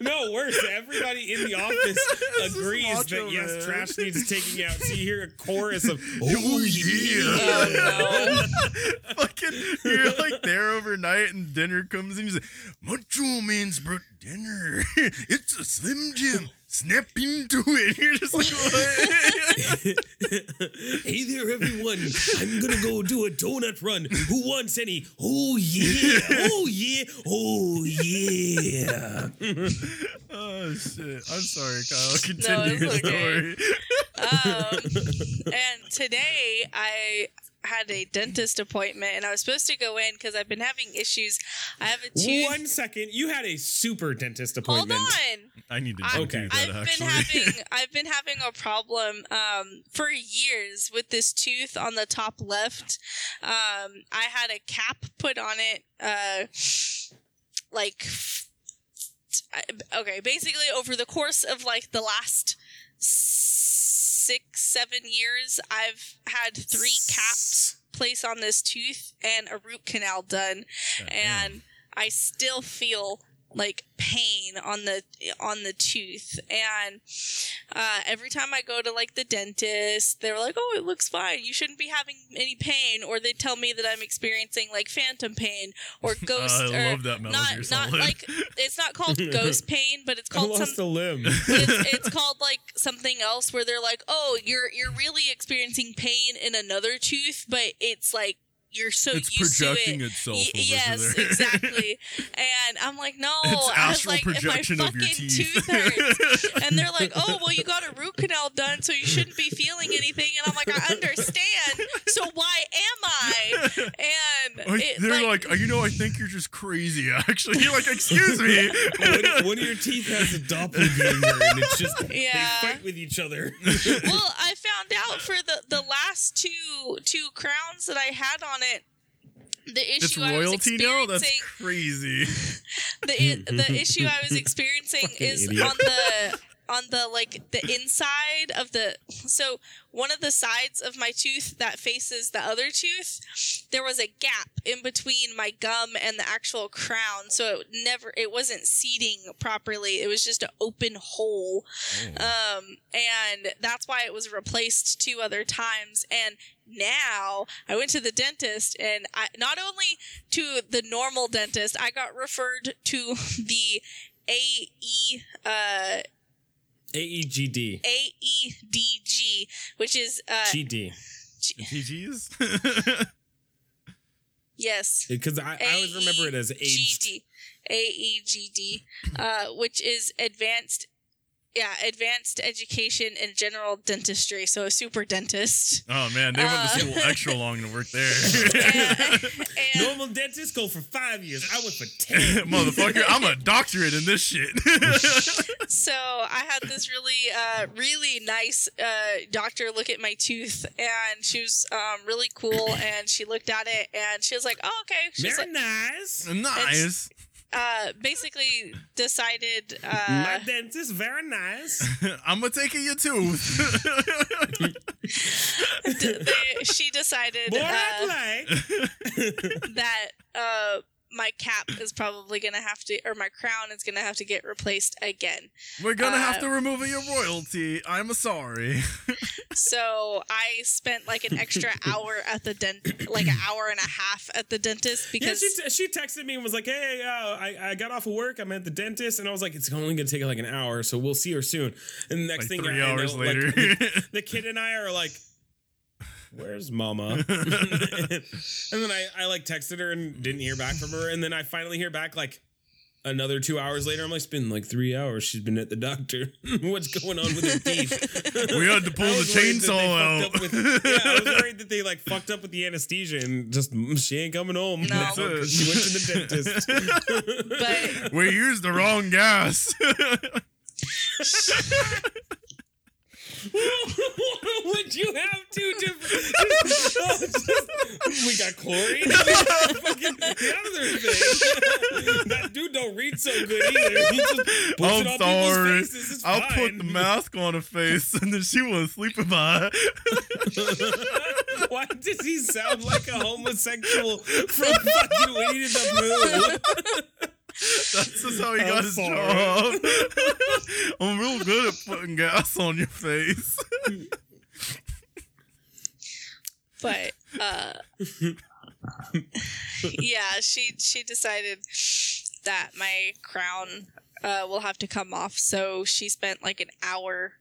no, worse. Everybody in the office agrees
Macho
that yes, trash needs taking out. So you hear a chorus of
Oh yeah.
oh
fucking you're like there overnight and dinner comes in he's like macho man's brought dinner it's a slim jim snap into it you're just like what
hey there, everyone. I'm gonna go do a donut run. Who wants any? Oh yeah, oh yeah, oh yeah.
oh shit i'm sorry cyle continue
it's
your
okay.
story
um, and today I had a dentist appointment, and I was supposed to go in because I've been having issues. I have a tooth.
One second. You had a super dentist appointment.
Hold
appointment.
on.
i need to
I-
do
Okay.
that
I've
actually
been having I've been having a problem um, for years with this tooth on the top left. Um, I had a cap put on it, uh, like okay, basically over the course of like the last six seven years, I've had three caps placed on this tooth and a root canal done. And I still feel like pain on the on the tooth and uh, every time i go to like the dentist they're like oh it looks fine you shouldn't be having any pain or they tell me that i'm experiencing like phantom pain or ghost
I
or
love that Metal
not
Gear
not
Solid.
like it's not called ghost pain but it's
I
called
lost
some
a limb.
it's, it's called like something else where they're like, oh, you're you're really experiencing pain in another tooth, but it's like you're so
it's
used
projecting
to it.
itself
Y-
over
yes,
there.
exactly. And I'm like, no,
It's
I was
astral
like, if my
projection of
fucking
your teeth.
tooth hurts, and they're like, oh, well, you got a root canal done, so you shouldn't be feeling anything. And I'm like, I understand. So why am I? And
I-
it,
they're like, you know, I think you're just crazy. Actually, you're like, excuse me.
one, one of your teeth has a doppelganger, and it's just
Yeah.
they fight with each other.
well, I found out for the the last two two crowns that I had on it. The issue
it's
I was
royalty now. That's crazy.
the the issue I was experiencing is
idiot.
on the on the like the inside of the so one of the sides of my tooth that faces the other tooth, there was a gap in between my gum and the actual crown, so it never it wasn't seating properly. It was just an open hole.
Oh.
Um, and that's why it was replaced two other times. And now I went to the dentist, and I not only to the normal dentist, I got referred to the AE uh,
AEGD.
AEDG, which is uh,
GD.
GG's?
yes.
Because I, I always remember it as aged.
AEGD, AEGD, uh, which is advanced. Yeah, advanced education in general dentistry. So a super dentist.
oh man, they went
Uh,
to school extra long to work there.
and, and-
Normal dentists go for five years. I went for ten.
Motherfucker, I'm a doctorate in this shit.
so I had this really, uh, really nice uh, doctor look at my tooth, and she was um, really cool. And she looked at it, and she was like, "Oh, okay." She's was like,
nice.
nice.
Uh, basically decided. Uh,
My dentist, very nice.
I'm gonna take your tooth.
d- they, she decided uh,
like.
that uh, my cap is probably gonna have to, or my crown is gonna have to get replaced again.
We're gonna have
Uh,
to remove your royalty. I'm sorry.
So I spent like an extra hour at the dent, like an hour and a half at the dentist
Yeah,
because
she, t- she texted me and was like, "Hey, uh, I I got off of work. I'm at the dentist, and I was like, it's only gonna take like an hour, so we'll see her soon." And the next
Like
thing
three
I
hours
know, like,
later.
the, the kid and I are like, "Where's Mama?" and then I I like texted her and didn't hear back from her, and then I finally hear back like. Another two hours later, I'm like, it's been like three hours. She's been at the doctor. What's going on with her teeth?
We had to pull the
was worried that they
chainsaw out.
with- yeah, I was worried that they like fucked up with the anesthesia and just mm, she ain't coming home.
No.
That's it, 'cause she went to the dentist.
but
we used the wrong gas.
Would you have two different? Oh, just- we got chlorine. Fucking the other thing. that dude don't read so good either. He just puts
I'm
it on
sorry.
people's faces. It's
I'll
fine.
put the mask on her face, and then she was sleeping by.
Why does he sound like a homosexual from fucking Winnie the Pooh?
That's just how he
I'm
got his
sorry.
job. I'm real good at putting gas on your face.
but uh yeah she she decided that my crown uh will have to come off so she spent like an hour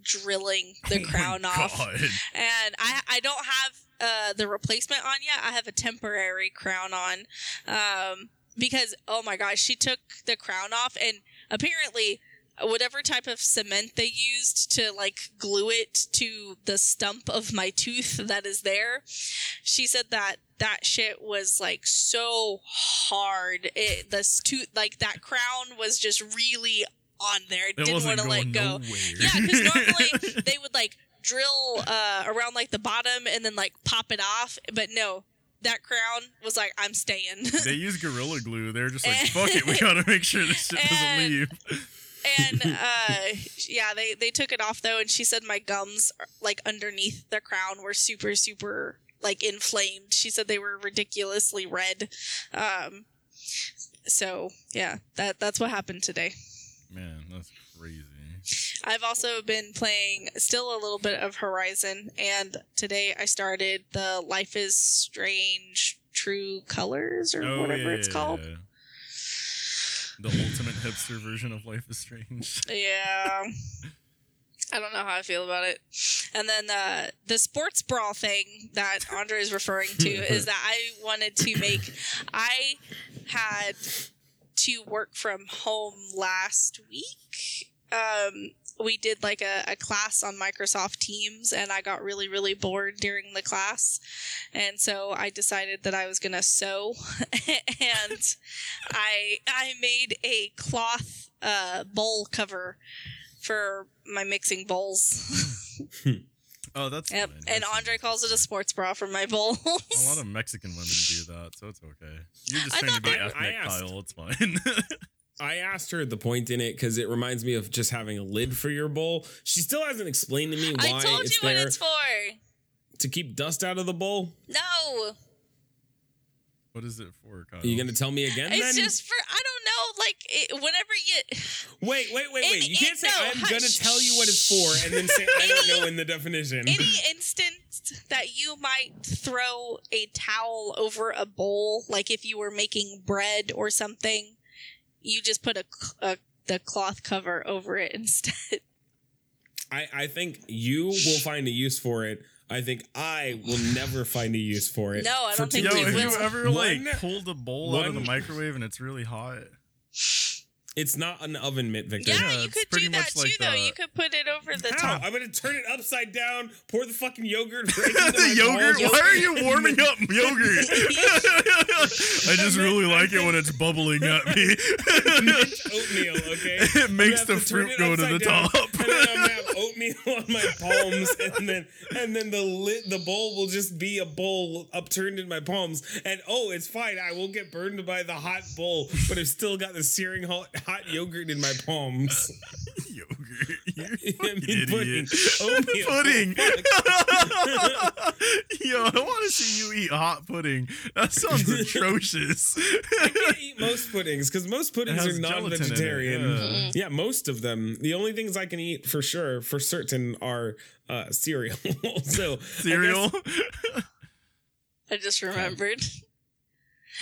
drilling the crown
Oh my
off
God.
and i i don't have uh the replacement on yet i have a temporary crown on um because oh my gosh she took the crown off and apparently whatever type of cement they used to like glue it to the stump of my tooth that is there she said that that shit was like so hard. It this tooth like that crown was just really on there. It
It
didn't want to let go.
nowhere.
yeah, because normally they would like drill uh, around like the bottom and then like pop it off, but no, that crown was like, I'm staying.
they use gorilla glue. They're just like, fuck it, we gotta make sure this shit doesn't leave.
and uh, yeah, they they took it off though, and she said my gums like underneath the crown were super super like inflamed. She said they were ridiculously red. Um, so yeah, that that's what happened today.
Man, that's.
I've also been playing still a little bit of Horizon, and today I started the Life is Strange True Colors or
Oh,
whatever
yeah,
it's called.
yeah. The ultimate hipster version of Life is Strange.
Yeah. I don't know how I feel about it. And then uh, the sports brawl thing that Andre is referring to is that I wanted to make. I had to work from home last week. Um, we did like a, a class on Microsoft Teams, and I got really, really bored during the class. And so I decided that I was going to sew. and I I made a cloth uh, bowl cover for my mixing bowls.
Oh, that's
yep.
fine.
And Andre calls it a sports bra for my bowls.
A lot of Mexican women do that, so it's okay. You're just
I
trying to be ethnic, Cyle. It's fine.
I asked her the point in it because it reminds me of just having a lid for your bowl. She still hasn't explained to me why
I told
it's
you what it's for.
to keep dust out of the bowl.
No,
What is it for, Cyle?
Are you gonna tell me again?
it's
then?
just for I don't know. Like it, whenever you
wait, wait, wait, wait. You can't
in-
say
no,
I'm gonna tell you what it's for and then say I don't know in the definition.
any instance that you might throw a towel over a bowl, like if you were making bread or something, you just put a, c- a the cloth cover over it instead.
I, I think you will find a use for it. I think I will never find a use for it.
No, I
For
don't think
two
Yo,
you
have you ever like
One-
pulled a bowl out of the microwave and it's really hot?
It's not an oven mitt, Viktor.
yeah,
Yeah,
you could do that too,
like
though.
the-
You uh, could put it over the
How?
top.
I'm gonna turn it upside down, pour the fucking yogurt right
the yogurt?
balls.
Why are you warming up yogurt? I just really like it when it's bubbling at me.
It's oatmeal, okay?
It makes the
have to turn
fruit go to the
down,
top.
And then I'm gonna have oatmeal on my palms, and then and then the lid, the bowl will just be a bowl upturned in my palms, and oh, it's fine. I will get burned by the hot bowl, but I've still got the searing hot, hot yogurt in my palms.
yogurt. You
I
fucking
mean, pudding.
Oh, idiot.
Oatmeal.
pudding. Yo, I want to see you eat hot pudding. That sounds atrocious.
I can't eat most puddings because most puddings are non-vegetarian.
yeah.
Yeah, most of them. The only things I can eat for sure, for certain, are uh, cereal. so I guess-
Cereal.
I just remembered.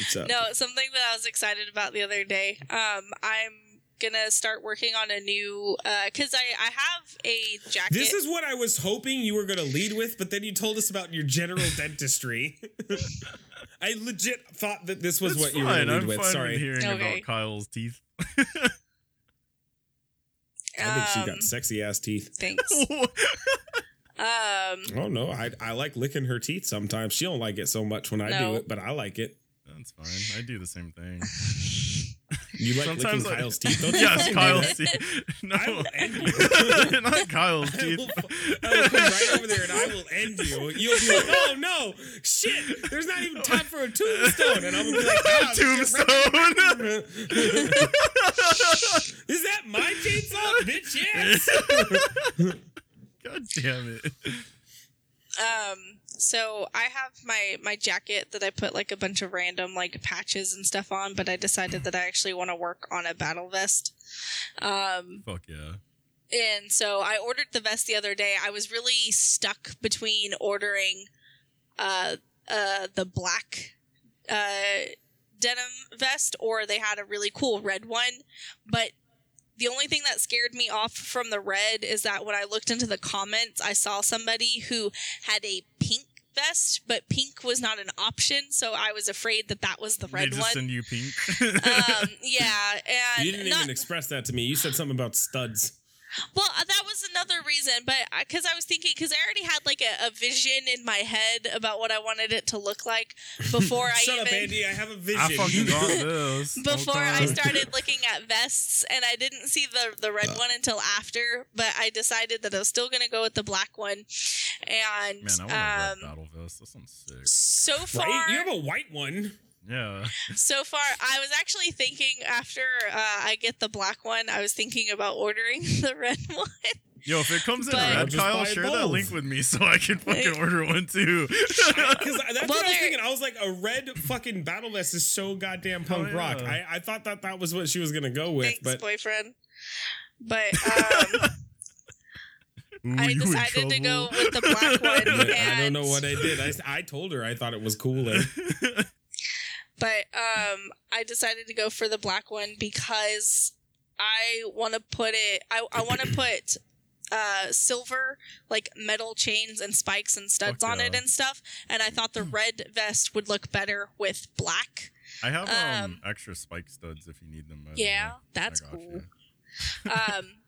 So,
No, something that I was excited about the other day. Um, I'm gonna start working on a new uh because I I have a jacket.
This is what I was hoping you were going to lead with, but then you told us about your general dentistry. I legit thought that this was
It's
what you were going to lead
I'm
with.
fine
Sorry.
with hearing
Okay.
about Cyle's teeth.
I think she
Um,
got sexy ass teeth.
Thanks. Um,
Oh no, I I like licking her teeth sometimes. She don't like it so much when I do it, but I like it.
That's fine. I do the same thing.
You like
Sometimes
licking
I-
Cyle's teeth? Don't you
yes,
fucking
Cyle's
that.
teeth. No,
I will end you.
not Cyle's
I
teeth.
will, I will come right over there and I will end you. You'll be like, oh no, shit, there's not even time for a tombstone. And I'm gonna be like, ah,
Tombstone.
Is that my chainsaw? Bitch, yes.
God damn it.
Um, so I have my my jacket that I put like a bunch of random like patches and stuff on, but I decided that I actually want to work on a battle vest. Um,
Fuck yeah.
And so I ordered the vest the other day. I was really stuck between ordering uh uh the black uh denim vest or they had a really cool red one. But the only thing that scared me off from the red is that when I looked into the comments, I saw somebody who had a pink vest, but pink was not an option, so I was afraid that that was the
They
red
just
one.
send you pink.
um, yeah, and
You didn't
not,
even express that to me. You said something about studs.
Well, uh, that was another reason, but because I was thinking, because I already had like a, a vision in my head about what I wanted it to look like before I
Shut
even
up, Andy. I have a vision.
I fucking got this.
before I started looking at vests, and I didn't see the the red one until after. But I decided that I was still gonna go with the black one, and
Man, I want a
um,
red battle vest. That sounds sick.
so far,
Right? You have a white one.
Yeah.
so far, I was actually thinking after uh, I get the black one, I was thinking about ordering the red one.
Yo, if it comes in
But-
red, Cyle,
buy
share that link with me so I can fucking order one too.
Because that's
Well,
what I was thinking. I was like, a red fucking battle vest is so goddamn punk
Oh,
rock. I, I thought that that was what she was gonna go with,
Thanks,
but
boyfriend. But um,
Ooh,
I decided to go with the black one.
I don't know what I did. I, I told her I thought it was cooler.
But um, I decided to go for the black one because I want to put it. I, I want to put uh silver like metal chains and spikes and studs
Fuck
on it and stuff and i thought the red vest would look better with black
I have um,
Um,
extra spike studs if you need them. by
yeah that's cool
gotcha.
um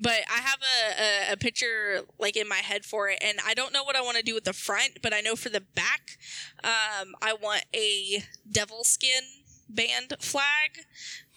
but i have a, a, a picture like in my head for it and i don't know what i want to do with the front but i know for the back um i want a Devilskin band flag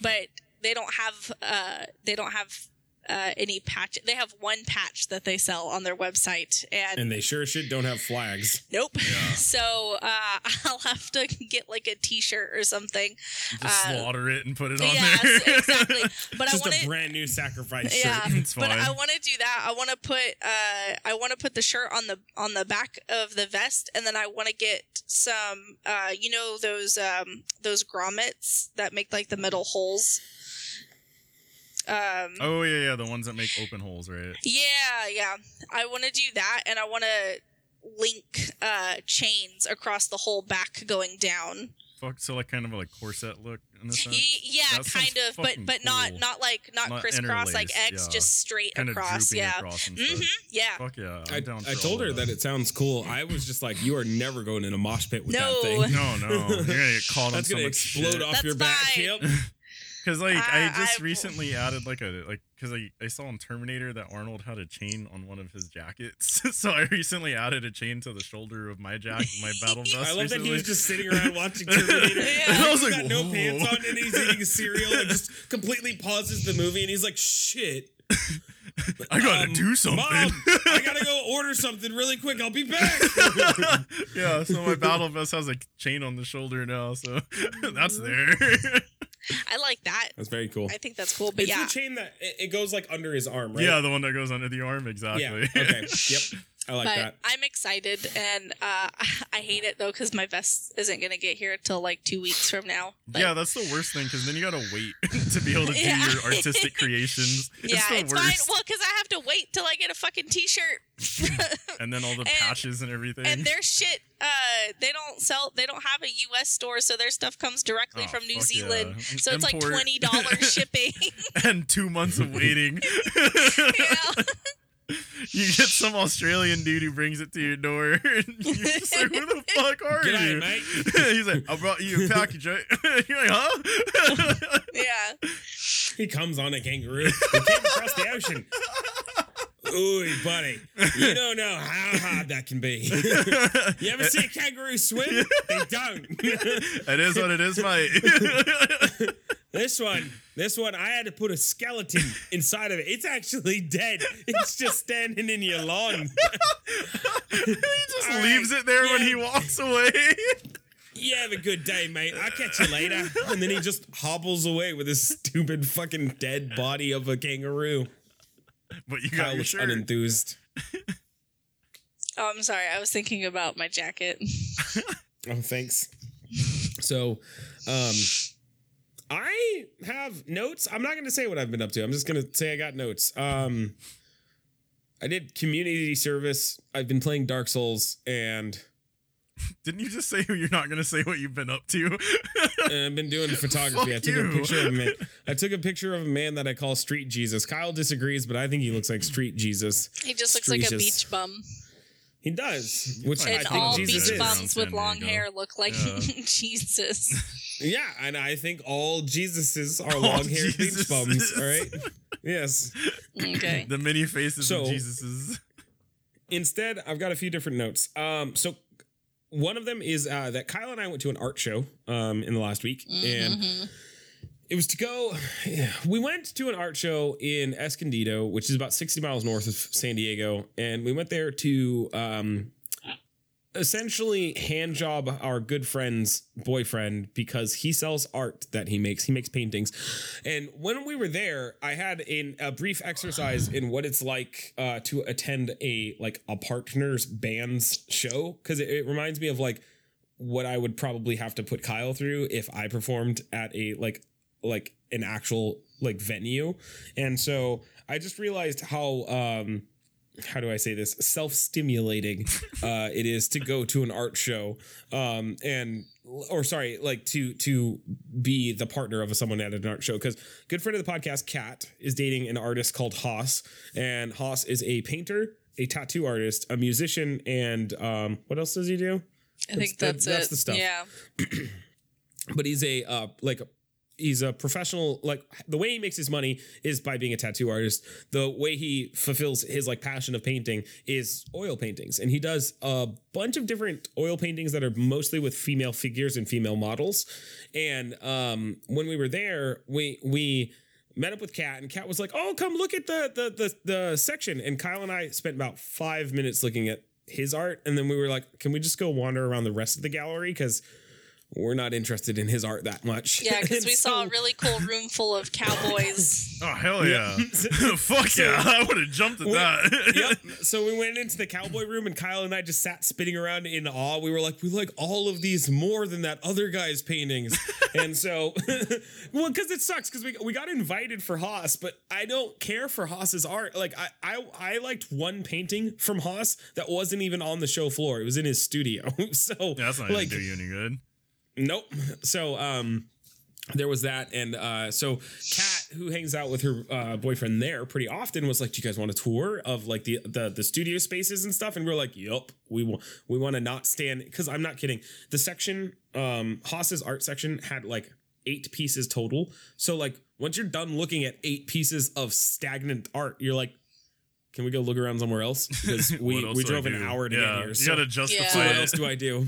but they don't have uh they don't have uh, any patch. They have one patch that they sell on their website, and,
And they sure shit don't have flags.
nope. So uh, I'll have to get like a T-shirt or something.
Just
Uh,
slaughter it and put it on
Yes,
there.
exactly. But I want
a brand new sacrifice
Yeah,
shirt.
It's
but. I want to do that. I want to put uh, I want to put the shirt on the on the back of the vest, and then I want to get some, uh, you know, those um, those grommets that make like the metal holes. Um,
oh yeah, yeah, the ones that make open holes, right?
yeah, yeah. I want to do that, and I want to link uh, chains across the whole back going down.
Fuck, so like kind of a like corset look in a
Y-
sense.
yeah,
That
kind of, but but not
cool.
not like not,
Not
crisscross like
interlaced,
X,
yeah.
just straight
Kind
across. Yeah.
across and
hmm. Yeah.
Fuck yeah, I'm
I,
down
I told her
of
that it sounds cool. I was just like, you are never going in a mosh pit with
No.
that thing.
No, no, you're gonna get caught
That's gonna explode
shit.
off
That's
your back. Yep.
Because like I,
I-
just
I-
recently added like a like because I, I saw in Terminator that Arnold had a chain on one of his jackets, so I recently added a chain to the shoulder of my jacket, my battle vest.
I love that he was just sitting around watching Terminator.
Yeah.
And
I was
he's
like,
got no pants on and he's eating cereal and just completely pauses the movie and he's like, shit.
I gotta
um,
do something.
Mom, I gotta go order something really quick. I'll be back.
yeah, so my battle vest has a chain on the shoulder now, so that's there.
I like that.
That's very cool.
I think that's cool. But
It's
yeah,
the chain that it, it goes like under his arm, right?
Yeah, the one that goes under the arm, exactly.
Yeah. Okay. Yep. I like
but
that.
I'm excited, and uh, I hate it though because my vest isn't gonna get here until like two weeks from now. But
yeah, that's the worst thing because then you gotta wait to be able to do
Yeah.
your artistic creations.
yeah,
it's the
it's fine. Well, because I have to wait till I get a fucking T-shirt.
and then all the
and-
patches and everything.
and their shit, uh, they don't sell. They don't have a U.S. store, so their stuff comes directly
Oh,
from New Zealand.
yeah.
So it's like twenty dollars shipping.
and two months of waiting.
yeah.
You get some Australian dude who brings it to your door, and you're just like, "Who the fuck are
G'day,
you?"
mate.
He's like, "I brought you a package." Right? you're like, "Huh?"
yeah.
He comes on a kangaroo. He came across the ocean. Ooh, buddy. You don't know how hard that can be. you ever see a kangaroo swim? They don't.
it is what it is, mate.
This one, this one, I had to put a skeleton inside of it. It's actually dead. It's just standing in your lawn.
he just
All right,
leaves it there when he walks away.
You have a good day, mate. I'll catch you later. And then he just hobbles away with his stupid fucking dead body of a kangaroo.
but you got
Cyle
your shirt.
unenthused.
Oh, I'm sorry. I was thinking about my jacket.
Oh, thanks. So, um, I have notes. I'm not going to say what I've been up to. I'm just going to say I got notes. Um, I did community service. I've been playing Dark Souls, and
Didn't you just say you're not gonna say what you've been up to?
I've been doing photography. I took
you.
a picture of a man. I took a picture of a man that I call Street Jesus. Cyle disagrees, but I think he looks like Street Jesus.
He just looks like a beach bum.
He does, which
fine.
I
And
think
all
Jesus
beach bums with long hair look like
Yeah.
Jesus.
Yeah, and I think all Jesuses are long-haired beach bums. All right. Yes.
Okay.
the many faces
So-
of Jesus's.
Instead, I've got a few different notes. Um, so one of them is uh, that Cyle and I went to an art show um, in the last week, and
Mhm.
It was to go. We went to an art show in Escondido, which is about sixty miles north of San Diego, and we went there to um, essentially hand job our good friend's boyfriend because he sells art that he makes. He makes paintings, and when we were there, I had in a brief exercise in what it's like uh, to attend a like a partner's band's show because it, it reminds me of like what I would probably have to put Cyle through if I performed at a like like an actual like venue. And so I just realized how um how do I say this self-stimulating uh it is to go to an art show um and or sorry like to to be the partner of someone at an art show because good friend of the podcast Kat is dating an artist called Haas and Haas is a painter a tattoo artist a musician and um what else does he do
I think
That's-
that's,
that's the stuff.
Yeah.
but he's a uh like he's a professional like the way he makes his money is by being a tattoo artist the way he fulfills his like passion of painting is oil paintings and he does a bunch of different oil paintings that are mostly with female figures and female models and um when we were there we we met up with Kat, and Kat was like, "Oh, come look at the the the the section." And Cyle and I spent about five minutes looking at his art, and then we were like, "Can we just go wander around the rest of the gallery?" Because we're not interested in his art that much.
Yeah, because
And
we saw a really cool room full of cowboys.
Oh hell yeah!
Yeah.
Fuck yeah! I would have jumped at
We-
that.
yep. So we went into the cowboy room, and Cyle and I just sat spinning around in awe. We were like, we like all of these more than that other guy's paintings. and so, well, because it sucks because we we got invited for Haas, but I don't care for Haas's art. Like I I I liked one painting from Haas that wasn't even on the show floor. It was in his studio. so
Yeah, that's not
like
gonna do you any good.
Nope. So um there was that and uh so Kat who hangs out with her uh boyfriend there pretty often was like do you guys want a tour of like the the, the studio spaces and stuff? And we are like yep we want we want to not stand cuz I'm not kidding. The section um Haas's art section had like 8 pieces total. So like once you're done looking at 8 pieces of stagnant art you're like can we go look around somewhere else? Because we we drove an hour to
yeah,
get here
You
so-
gotta justify
so what
it.
else do I do?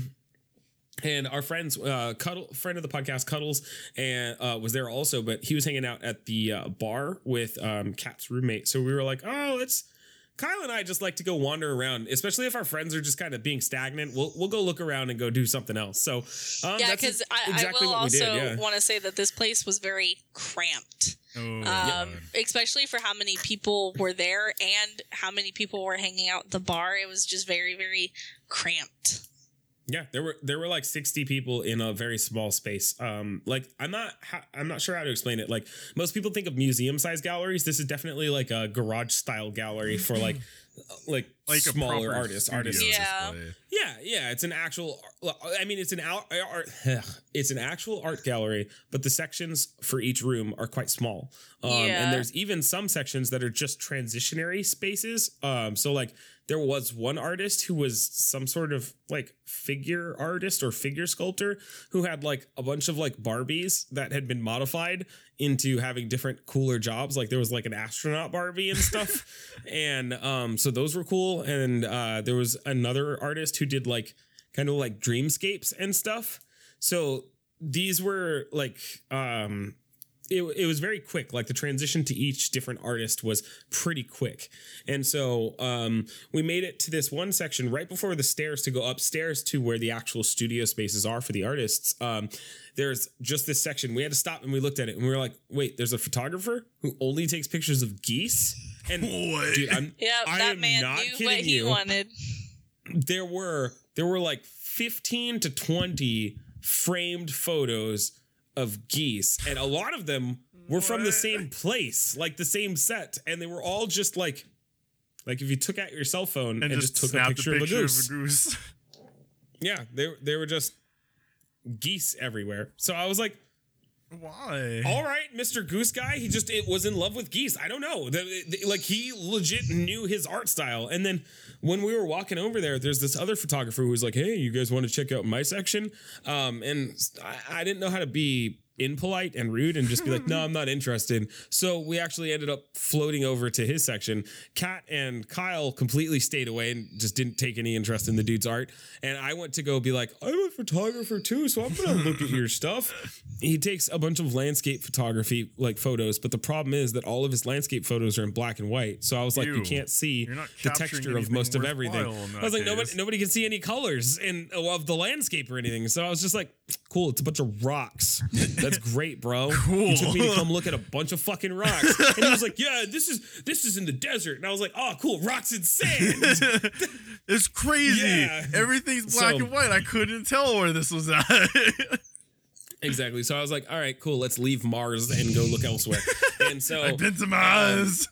And our friends, uh, Cuddle, friend of the podcast, Cuddles, and uh, was there also, but he was hanging out at the uh, bar with um, Kat's roommate. So we were like, oh, let's. Cyle and I just like to go wander around, especially if our friends are just kind of being stagnant. We'll we'll go look around and go do something else. So um,
yeah, because I,
exactly
I will also
yeah.
want to say that this place was very cramped.
Oh,
Um, especially for how many people were there and how many people were hanging out at the bar. It was just very, very cramped.
Yeah, there were there were like 60 people in a very small space. Um like I'm not I'm not sure how to explain it. Like most people think of museum size galleries. This is definitely like a garage style gallery for like like,
like
smaller artists, artists.
Yeah.
display.
Yeah, yeah, it's an actual. I mean, it's an out, art. It's an actual art gallery, but the sections for each room are quite small. Um,
Yeah.
And there's even some sections that are just transitionary spaces. Um, so like there was one artist who was some sort of like figure artist or figure sculptor who had like a bunch of like Barbies that had been modified into having different cooler jobs. Like there was like an astronaut Barbie and stuff. and um, so those were cool. And uh, there was another artist who did like kind of like dreamscapes and stuff. So these were like um it, it was very quick. Like the transition to each different artist was pretty quick. And so um we made it to this one section right before the stairs to go upstairs to where the actual studio spaces are for the artists. Um there's just this section. We had to stop and we looked at it and we were like wait there's a photographer who only takes pictures of geese? And
What?
dude i'm
Yeah,
I
that
am
man
not
knew
kidding
what he
you.
wanted.
there were there were like 15 to 20 framed photos of geese and a lot of them were from the same place like the same set and they were all just like like if you took out your cell phone and,
and,
just,
just,
took a
snapped
picture, of a goose
goose.
yeah they, they were just geese everywhere so i was like
Why?
all right, Mr. Goose Guy. He just it was in love with geese. I don't know. The- the- like he legit knew his art style. And then when we were walking over there, there's this other photographer who was like, "Hey, you guys want to check out my section?" Um, and I, I didn't know how to be impolite and rude and just be like, "No, I'm not interested." So we actually ended up floating over to his section. Kat and Cyle completely stayed away and just didn't take any interest in the dude's art. And I went to go be like, "I'm a photographer too, so I'm gonna look at your stuff." He takes a bunch of landscape photography like photos, but the problem is that all of his landscape photos are in black and white. So I was like, you can't see the texture of most of everything. I was like, nobody, nobody can see any colors in of the landscape or anything. So I was just like, cool, it's a bunch of rocks. That's great, bro. You took me to
Cool.
come look at a bunch of fucking rocks, and he was like, yeah, this is this is in the desert, and I was like, oh, cool, rocks and sand.
it's crazy.
Yeah.
Everything's black
So-
and white. I couldn't tell where this was at.
exactly. So I was like, all right, cool, let's leave Mars and go look elsewhere. And so
I've been to um, Mars.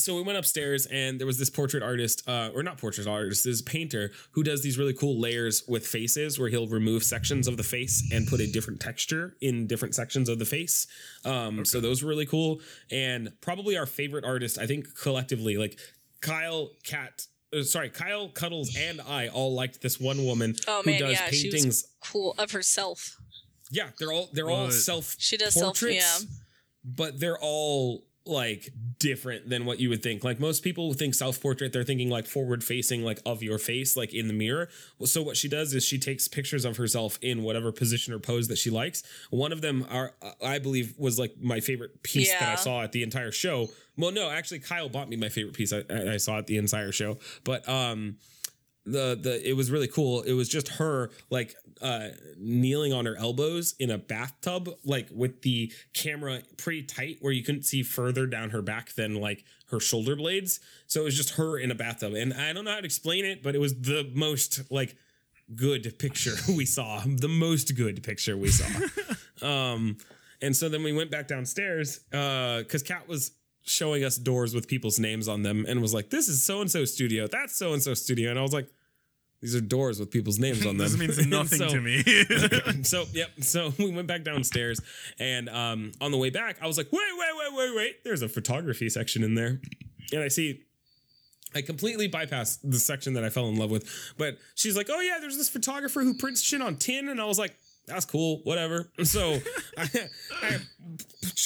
So we went upstairs and there was this portrait artist uh, or not portrait artist this painter who does these really cool layers with faces where he'll remove sections of the face and put a different texture in different sections of the face um, so those were really cool and probably our favorite artist i think collectively like cyle Kat uh, sorry cyle cuddles and i all liked this one woman
Oh
who
man,
does
yeah, she
paintings
was cool of herself.
yeah they're all they're all self
She does self,
portraits
yeah.
but they're all like different than what you would think. Like most people think self portrait, they're thinking like forward facing, like of your face, like in the mirror. So what she does is she takes pictures of herself in whatever position or pose that she likes. One of them are, I believe, was like my favorite piece that I saw at the entire show. Well, no, actually, Cyle bought me my favorite piece I, I saw at the entire show, but um the the it was really cool. It was just her like uh kneeling on her elbows in a bathtub, like with the camera pretty tight where you couldn't see further down her back than like her shoulder blades. So it was just her in a bathtub. And I don't know how to explain it, but it was the most like good picture we saw. The most good picture we saw. um and so then we went back downstairs uh because Kat was showing us doors with people's names on them and was like, This is so and so studio, that's so and so studio. And I was like, These are doors with people's names on them.
this means nothing
so-
to me.
so yep. So we went back downstairs, and um, on the way back, I was like, "Wait, wait, wait, wait, wait!" There's a photography section in there, and I see. I completely bypassed the section that I fell in love with, but she's like, "Oh yeah, there's this photographer who prints shit on tin," and I was like, "That's cool, whatever." So I, I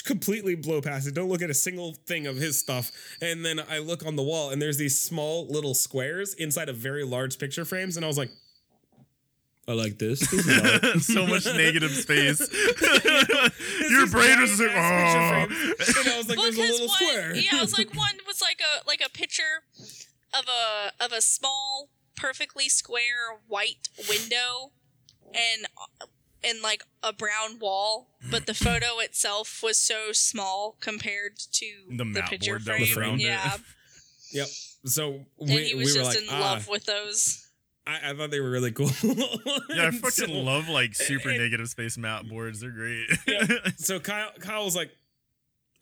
completely blow past it. Don't look at a single thing of his stuff, and then I look on the wall, and there's these small little squares inside of very large picture frames, and I was like. I like this. This
so much negative space.
This
Your brain was
giant
just like, oh.
And I was like,
well,
there's a little
one,
square.
yeah, it was like one was like a like a picture of a of a small, perfectly square white window, and and like a brown wall, but the photo itself was so small compared to
The mat
picture
board that
frame.
was around it.
yeah,
Yep. So
and
we,
he
we
was
were
just
like,
in
ah,
love with those.
I, I thought they were really cool.
Yeah, I fucking
so,
love like super
and-
negative space map boards. They're great.
So Cyle, Cyle was like,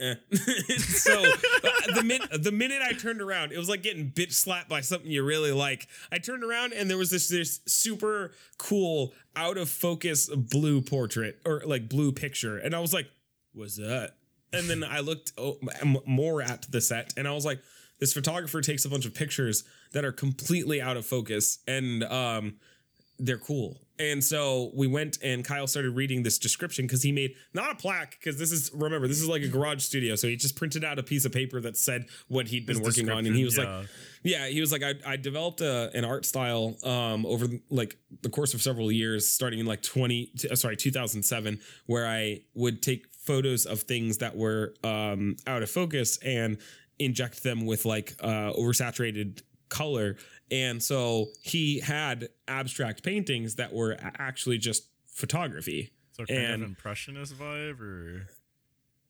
eh. so uh, the minute the minute I turned around, it was like getting bitch slapped by something you really like. I turned around and there was this this super cool out of focus blue portrait or like blue picture, and I was like, "What's that?" And then I looked oh, m- more at the set, and I was like, "This photographer takes a bunch of pictures that are completely out of focus, and um, they're cool." And so we went and Cyle started reading this description because he made not a plaque because this is remember this is like a garage studio, so he just printed out a piece of paper that said what he'd been
His
working on, and he was
description,
like, yeah, he was like, I, I developed a, an art style um, over like the course of several years, starting in like 20, t- uh, sorry, 2007, where I would take photos of things that were um, out of focus and inject them with like uh, oversaturated color. And so he had abstract paintings that were actually just photography.
so kind
and-
of impressionist vibe, or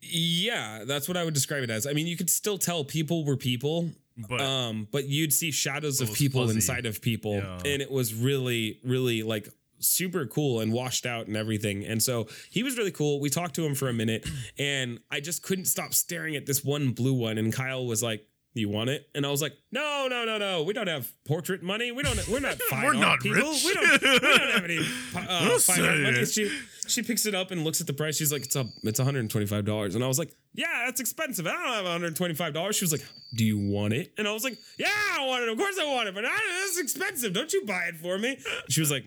Yeah, that's what I would describe it as. I mean, you could still tell people were people,
but
um but you'd see shadows of people
fuzzy.
inside of people
Yeah.
and it was really really like super cool and washed out and everything and so he was really cool we talked to him for a minute and i just couldn't stop staring at this one blue one and cyle was like you want it? And i was like no no no no. We don't have portrait money. We don't we're not fine
We're not
people.
rich.
we don't we don't have any uh,
We'll
fine art money. She she picks it up and looks at the price. She's like it's a it's 125 dollars. And i was like yeah that's expensive. I don't have 125 dollars. She was like do you want it? And i was like yeah i want it. Of course i want it but I, it's expensive. Don't you buy it for me. She was like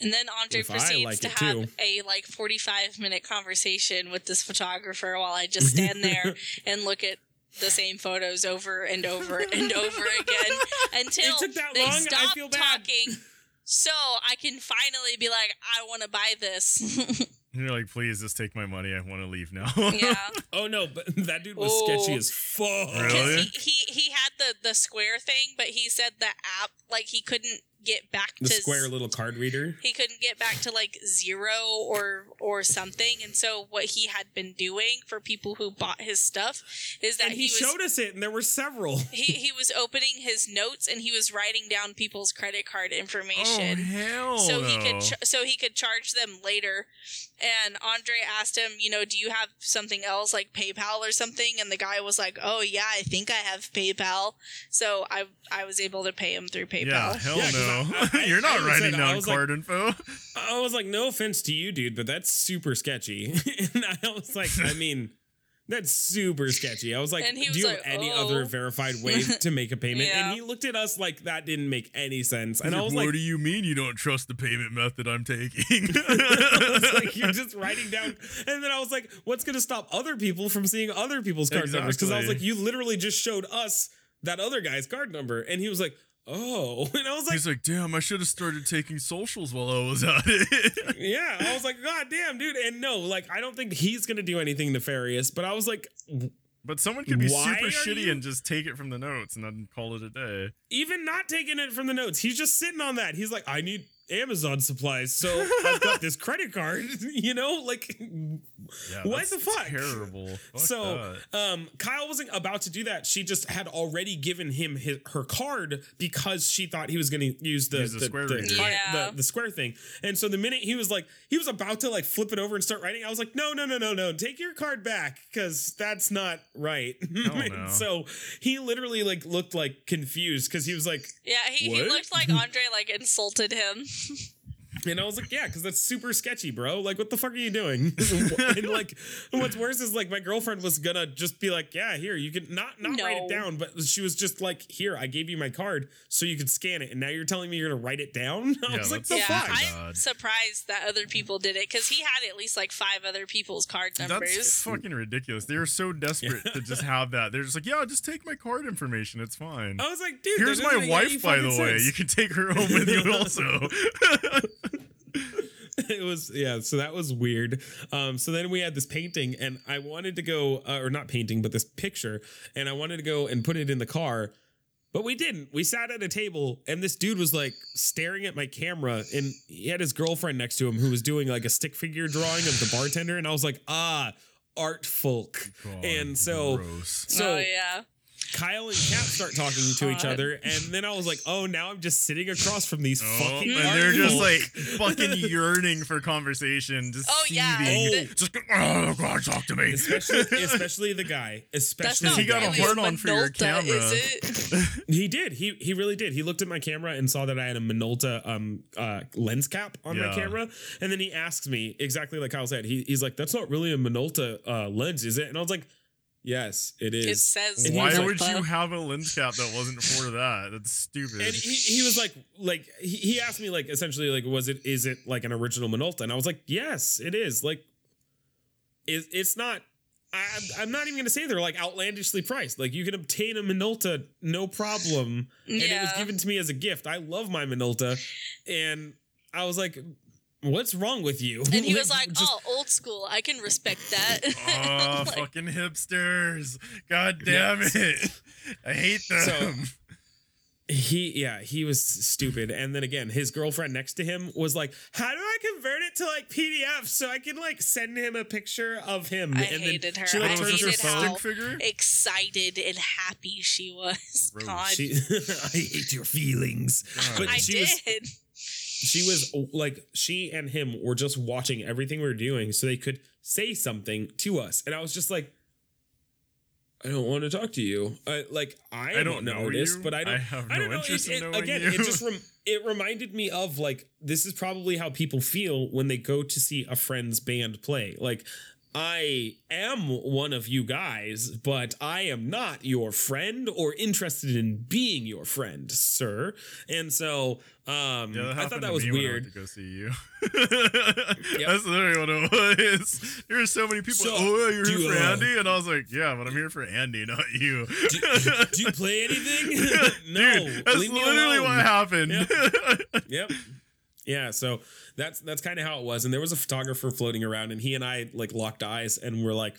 And then Andre
If
proceeds
like
to have
too.
a like 45 minute conversation with this photographer while I just stand there and look at the same photos over and over and over again until
It took that
they
long? I
stop
feel bad.
talking so I can finally be like, I want to buy this.
you're like, please just take my money. I want to leave now.
yeah.
oh no but that dude was
Oh.
sketchy as fuck
Really?
He, he, he had the, the square thing, but he said the app, like, he couldn't get back
the
to
square little card reader
he couldn't get back to like zero or or something and so what he had been doing for people who bought his stuff is that
and he,
he, was
showed us it and there were several
he, he was opening his notes and he was writing down people's credit card information.
oh
information
hell
so
no.
he could ch- so he could charge them later and andre asked him you know do you have something else like paypal or something and the guy was like oh yeah i think i have paypal so i i was able to pay him through paypal
yeah, hell
Yeah, 'cause
no.
I- I-
You're not writing
said-
down
was like-
card info.
I was like, no offense to you, dude, but that's super sketchy. and I was like, I mean, That's super sketchy. I was like,
And he
do
was
you
like,
have any
"Oh."
other verified way to make a payment?
Yeah.
And he looked at us like that didn't make any sense.
He's
And I was like,
what
like,
do you mean you don't trust the payment method I'm taking?
I was like, you're just writing down. And then I was like, what's going to stop other people from seeing other people's card numbers? Because I was like, you literally just showed us that other guy's card number. And he was like, oh. And I was like,
He's like, damn, I should have started taking socials while I was at it.
yeah. I was like, God damn, dude. And no, like, I don't think he's to do anything nefarious. But I was like,
but someone could be
Why
super shitty
you-
and just take it from the notes and then call it a day.
even not taking it from the notes, he's just sitting on that. He's like, I need Amazon supplies. So I've got this credit card, you know, like
Yeah,
What the fuck?
Terrible. Fuck
so um Cyle wasn't about to do that. She just had already given him his, her card because she thought he was going to use the
Use the square reader.
card-
Yeah.
the the square thing. And so the minute he was like he was about to like flip it over and start writing, I was like, "No, no, no, no, no. Take your card back cuz that's not right." And
no.
so he literally like looked like confused cuz he was like
Yeah, he, he looked like Andre like insulted him.
And I was like, yeah, because that's super sketchy, bro. Like, what the fuck are you doing? and like, what's worse is like my girlfriend was gonna just be like, yeah, here, you can not not write it down, but she was just like, here, I gave you my card so you could scan it, and now you're telling me you're gonna write it down. I
Yeah,
was like, the
yeah,
fuck.
I'm surprised that other people did it because he had at least like five other people's card numbers.
That's fucking ridiculous. They are so desperate to just have that. They're just like, yeah, just take my card information. It's fine.
I was like, dude,
Here's my
doesn't make any
wife, by the
fucking
way. You can take her home with you also.
it was yeah so that was weird um so then we had this painting and i wanted to go uh, or not painting but this picture and i wanted to go and put it in the car but we didn't we sat at a table and this dude was like staring at my camera and he had his girlfriend next to him who was doing like a stick figure drawing of the bartender and i was like ah art folk
God,
and so
gross.
so
oh yeah.
Cyle and Kat start talking to each other, and then I was like, "Oh, now I'm just sitting across from these
Oh,
fucking."
and they're just like fucking yearning for conversation, just
Oh, yeah.
seething.
Oh.
Just oh god, talk to me.
especially especially the guy
That's
especially
not
he got a
really
hard on for your camera.
Is it?
he did he he really did he looked at my camera and saw that i had a minolta um uh lens cap on my camera and then he asks me exactly like cyle said he, he's like that's not really a minolta uh lens is it and i was like yes it is
It says.
And
Why
was like,
would you have a lens cap that wasn't for that? That's stupid.
and he, he was like like he, he asked me like essentially like was it is it like an original minolta and i was like yes it is like it, it's not I, I'm- I'm not even gonna say they're like outlandishly priced. Like you can obtain a Minolta no problem, and it was given to me as a gift. I love my Minolta, and I was like, "What's wrong with you?"
And he was like,
just-
"Oh, old school. I can respect that."
Oh,
Like,
fucking hipsters. God damn it. I hate them.
So- he yeah he was stupid and then again his girlfriend next to him was like how do i convert it to like pdf so i can like send him a picture of him
I
and
hated her.
she like
I
turns her
hated how-
Stick figure?
excited and happy she was.
Gross.
God,
she i hate your feelings but
I
she
did.
was she was like she and him were just watching everything we were doing so they could say something to us and i was just like I don't want to talk to you. I, like I,
I don't know
notice, but I don't.
I have
I don't
no
know.
interest
it,
in
it-
knowing
again,
you.
it just rem- it reminded me of like this is probably how people feel when they go to see a friend's band play. Like I am one of you guys, but I am not your friend or interested in being your friend, sir. And so um
Yeah,
I thought that was
me when I
weird.
to go see you. That's literally what it was. There were so many people.
So,
oh, you're here
you,
for
uh,
Andy, and I was like, yeah, but I'm here for Andy, not you.
do, do you play anything? no.
Dude, that's literally what happened.
yep yeah so that's that's kind of how it was and there was a photographer floating around and he and i like locked eyes and we're like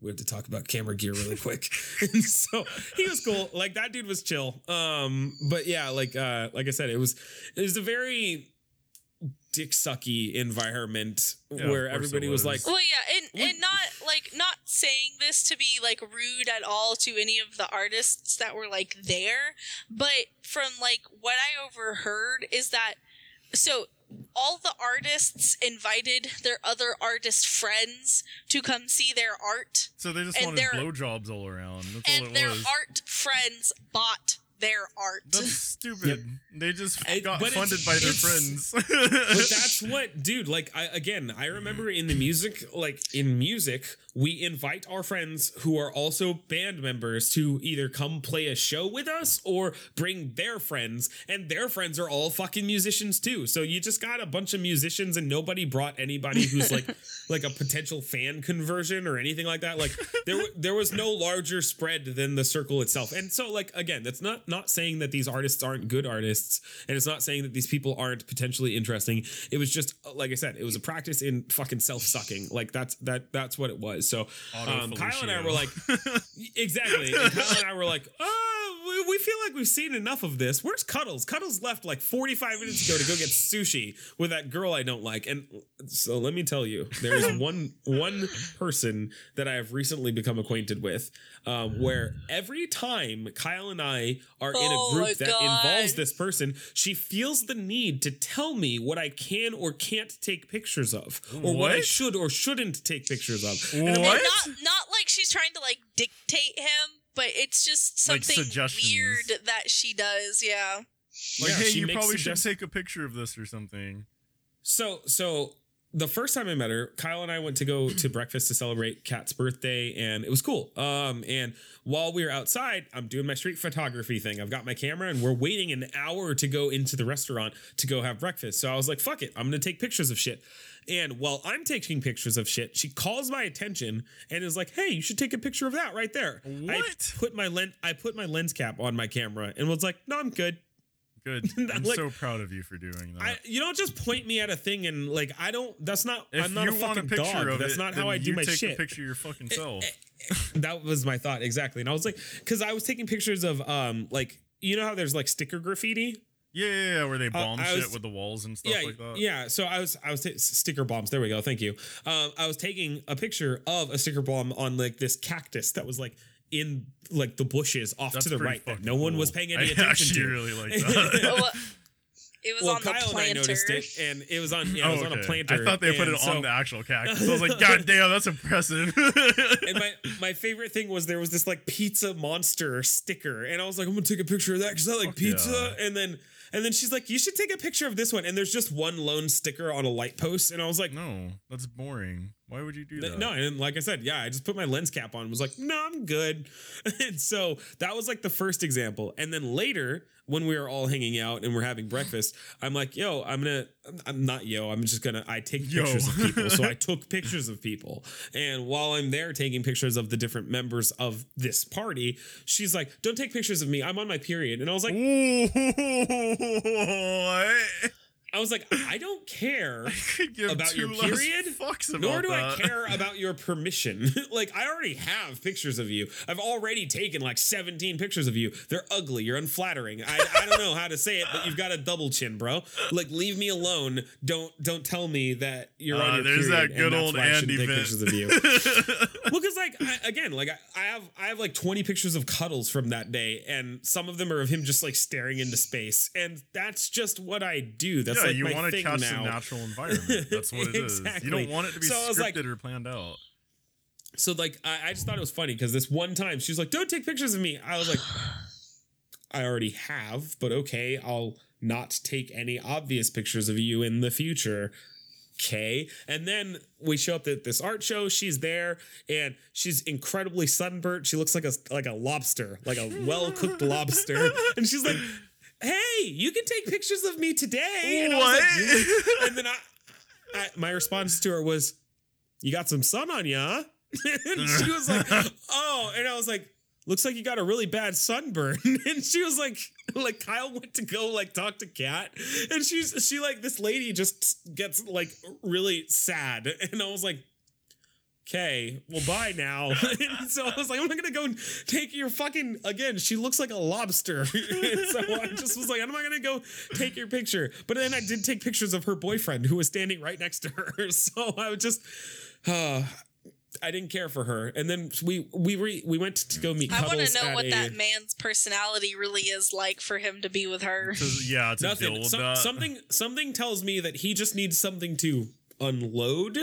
we have to talk about camera gear really quick and so he was cool like that dude was chill um but yeah like uh like i said it was it was a very dick sucky environment
Yeah,
where
of course it
everybody was.
was.
like
Well, yeah, and and not like not saying this to be like rude at all to any of the artists that were like there, but from like what I overheard is that so all the artists invited their other artist friends to come see their art,
So they just
And
wanted blowjobs all around. That's all
and
it
their
was.
art friends bought their art.
That's stupid. They just
It-
got funded by their friends.
but that's what dude like I, again i remember in the music like in music we invite our friends who are also band members to either come play a show with us or bring their friends and their friends are all fucking musicians too so you just got a bunch of musicians and nobody brought anybody who's like like a potential fan conversion or anything like that like there there was no larger spread than the circle itself and so like again that's not not saying that these artists aren't good artists and it's not saying that these people aren't potentially interesting. It was just like i said it was a practice in fucking self-sucking. Like that's that that's what it was. So um, cyle and i were like exactly. And cyle and i were like oh we, we feel like we've seen enough of this. Where's cuddles? Cuddles left like 45 minutes ago to go get sushi with that girl i don't like. And so let me tell you there is one one person that i have recently become acquainted with um, where every time cyle and i are in
Oh
a group that
God.
involves this person she feels the need to tell me what i can or can't take pictures of or what, i should or shouldn't take pictures of. And I'm
And
What?
not not like she's trying to like dictate him, but it's just
Like
something
suggestions.
weird that she does. Yeah.
like,
Yeah,
hey,
she
you
makes
probably
suggest-
should take a picture of this or something.
So so the first time I met her, Cyle and I went to go to breakfast to celebrate Kat's birthday, and it was cool. Um, and while we were outside, I'm doing my street photography thing. I've got my camera, and we're waiting an hour to go into the restaurant to go have breakfast. So I was like, "Fuck it, I'm gonna take pictures of shit." And while I'm taking pictures of shit, she calls my attention and is like, "Hey, you should take a picture of that right there."
What?
I put my lens, I put my lens cap on my camera, and was like, "No, I'm good."
Good. I'm
Like-
so proud of you for doing that.
I, you don't just point me at a thing and like I don't. That's not.
if
I'm not
you
a fucking
a picture
dog.
of
That's
it,
not how I do my
take
shit.
a picture of your fucking eh, eh, self.
Eh, that was my thought exactly, and I was like, because I was taking pictures of um like you know how there's like sticker graffiti.
Yeah, yeah, yeah, where they bomb
I
shit
was-
with the walls and stuff
yeah,
like that.
yeah. So I was I was ta- sticker bombs. There we go. Thank you. Um, I was taking a picture of a sticker bomb on like this cactus that was like in like the bushes off
That's
to the right that
fucking
no one was paying any attention
I
attention
actually
to.
really like that.
Well, it was
well,
on
Cyle
the
and I
planter.
noticed it, and it was on. Yeah, it was
oh,
on a
okay.
planter.
I thought they put it
so-
on the actual cactus. I was like, God damn, that's impressive.
and my my favorite thing was there was this like pizza monster sticker, and I was like, I'm gonna take a picture of that because I like
Fuck
pizza. And then and then she's like, you should take a picture of this one. And there's just one lone sticker on a light post, and I was like,
no, that's boring. Why would you do that?
No, and like I said, yeah, I just put my lens cap on and was like, no, I'm good. and so that was like the first example. And then later, when we were all hanging out and we're having breakfast, I'm like, yo, I'm gonna, I'm not yo, I'm just gonna, I take
Yo.
pictures of people. so I took pictures of people. And while I'm there taking pictures of the different members of this party, she's like, don't take pictures of me. I'm on my period. And I was like? I was like, I don't care.
I
About your period?
Fucks about
Nor do I care about your permission. like, I already have pictures of you. I've already taken like 17 pictures of you. They're ugly. You're unflattering. I, I don't know how to say it, but you've got a double chin, bro. Like, leave me alone. Don't don't tell me that you're
Uh,
on your
there's
period
that good old Andy
take pictures of you. well, because like I, again, like I, I have I have like 20 pictures of cuddles from that day, and some of them are of him just like staring into space, and that's just what I do. That's
yeah,
like
you want to catch
now.
the natural environment. That's what it is. You don't want it to be
So I like-
scripted or planned out.
So like I, I just thought it was funny because this one time she's like, "Don't take pictures of me." I was like, "I already have, but okay, I'll not take any obvious pictures of you in the future." Okay, and then we show up at this art show. She's there, and she's incredibly sunburnt. She looks like a like a lobster, like a well cooked lobster. And she's like, "Hey, you can take pictures of me today." And I like,
What?
and then I, I my response to her was, "You got some sun on you, huh?" and she was like, "Oh," and I was like, "Looks like you got a really bad sunburn." and she was like, "Like Cyle went to go like talk to Kat, and she's she like this lady just gets like really sad," and I was like. Okay, well, bye now. and so I was like, I'm not gonna go take your fucking again. She looks like a lobster, so I just was like, I'm not gonna go take your picture. But then I did take pictures of her boyfriend who was standing right next to her. So I was just, uh, I didn't care for her. And then we we re, we went to go meet.
I want to know what
a-
that man's personality really is like for him to be with her.
Yeah, to deal
Nothing.
with
Some-
that.
something something tells me that he just needs something to unload.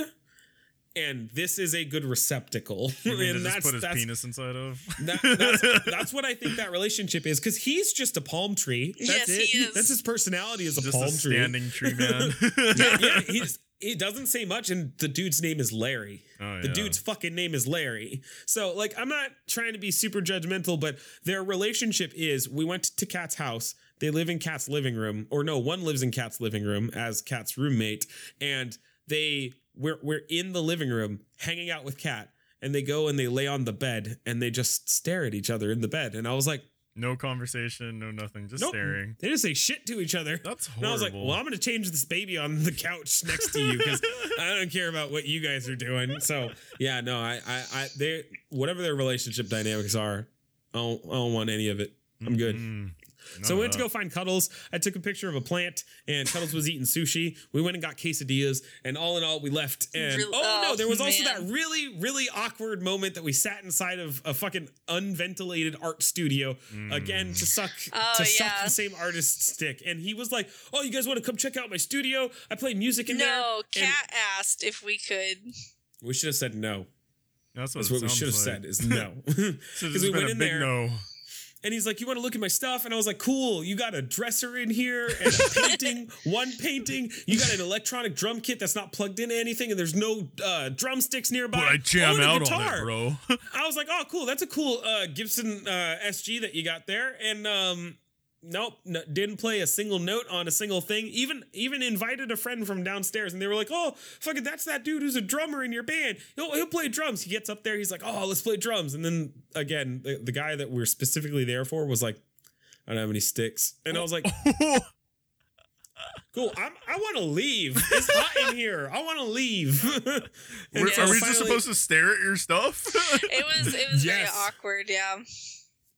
And this is a good receptacle.
You mean to
and
just
that's
put his
that's,
penis inside of?
that- that's that's what I think that relationship is because he's just a palm tree. That's
Yes,
it.
he is.
That's his personality as a
just
palm
a
tree.
standing tree man.
yeah, yeah, he's he doesn't say much, and the dude's name is Larry.
Oh,
The
yeah.
dude's fucking name is Larry. So, like, I'm not trying to be super judgmental, but their relationship is we went to Kat's house. They live in Kat's living room, or no, one lives in Kat's living room as Kat's roommate, and they we're we're in the living room hanging out with Kat, and they go and they lay on the bed and they just stare at each other in the bed, and I was like,
no conversation, no nothing, just
nope,
staring.
they just say shit to each other.
That's
And I was like, well, I'm going to change this baby on the couch next to you because I don't care about what you guys are doing. So yeah, no, I, I, I, they, whatever their relationship dynamics are, I don't, I don't want any of it. I'm good. Mm-hmm.
Mm,
So
none
we
of
went to go find Cuddles. I took a picture of a plant, and Cuddles was eating sushi. We went and got quesadillas, and all in all, we left. And
Real-
oh no,
oh,
there was also that really, really awkward moment that we sat inside of a fucking unventilated art studio again to suck
Oh,
to suck the same artist's stick. And he was like, "Oh, you guys want to come check out my studio? I play music in there."
No, Kat asked if we could.
we should have said no.
That's what,
That's what we should have
like.
said is no.
So
Because
this
we
been
went
a
in
big
there.
no.
And he's like, "You want to look at my stuff?" And I was like, "Cool. You got a dresser in here and a painting, one painting. You got an electronic drum kit that's not plugged into anything, and there's no uh, drumsticks nearby.
But I jam
Oh,
out
guitar.
on it, bro.
I was like, "Oh, cool. That's a cool uh, Gibson uh, SG that you got there." And um, nope, no, didn't play a single note on a single thing. Even even invited a friend from downstairs, and they were like, "Oh, fucking, that's that dude who's a drummer in your band. He'll he'll play drums." He gets up there, he's like, "Oh, let's play drums." And then again, the, the guy that we're specifically there for was like, "I don't have any sticks," and I was like. Cool. I'm, I want to leave. It's hot in here. I want to leave.
We're-
so
Are we
finally-
just supposed to stare at your stuff?
It was it was
Yes.
very awkward. Yeah.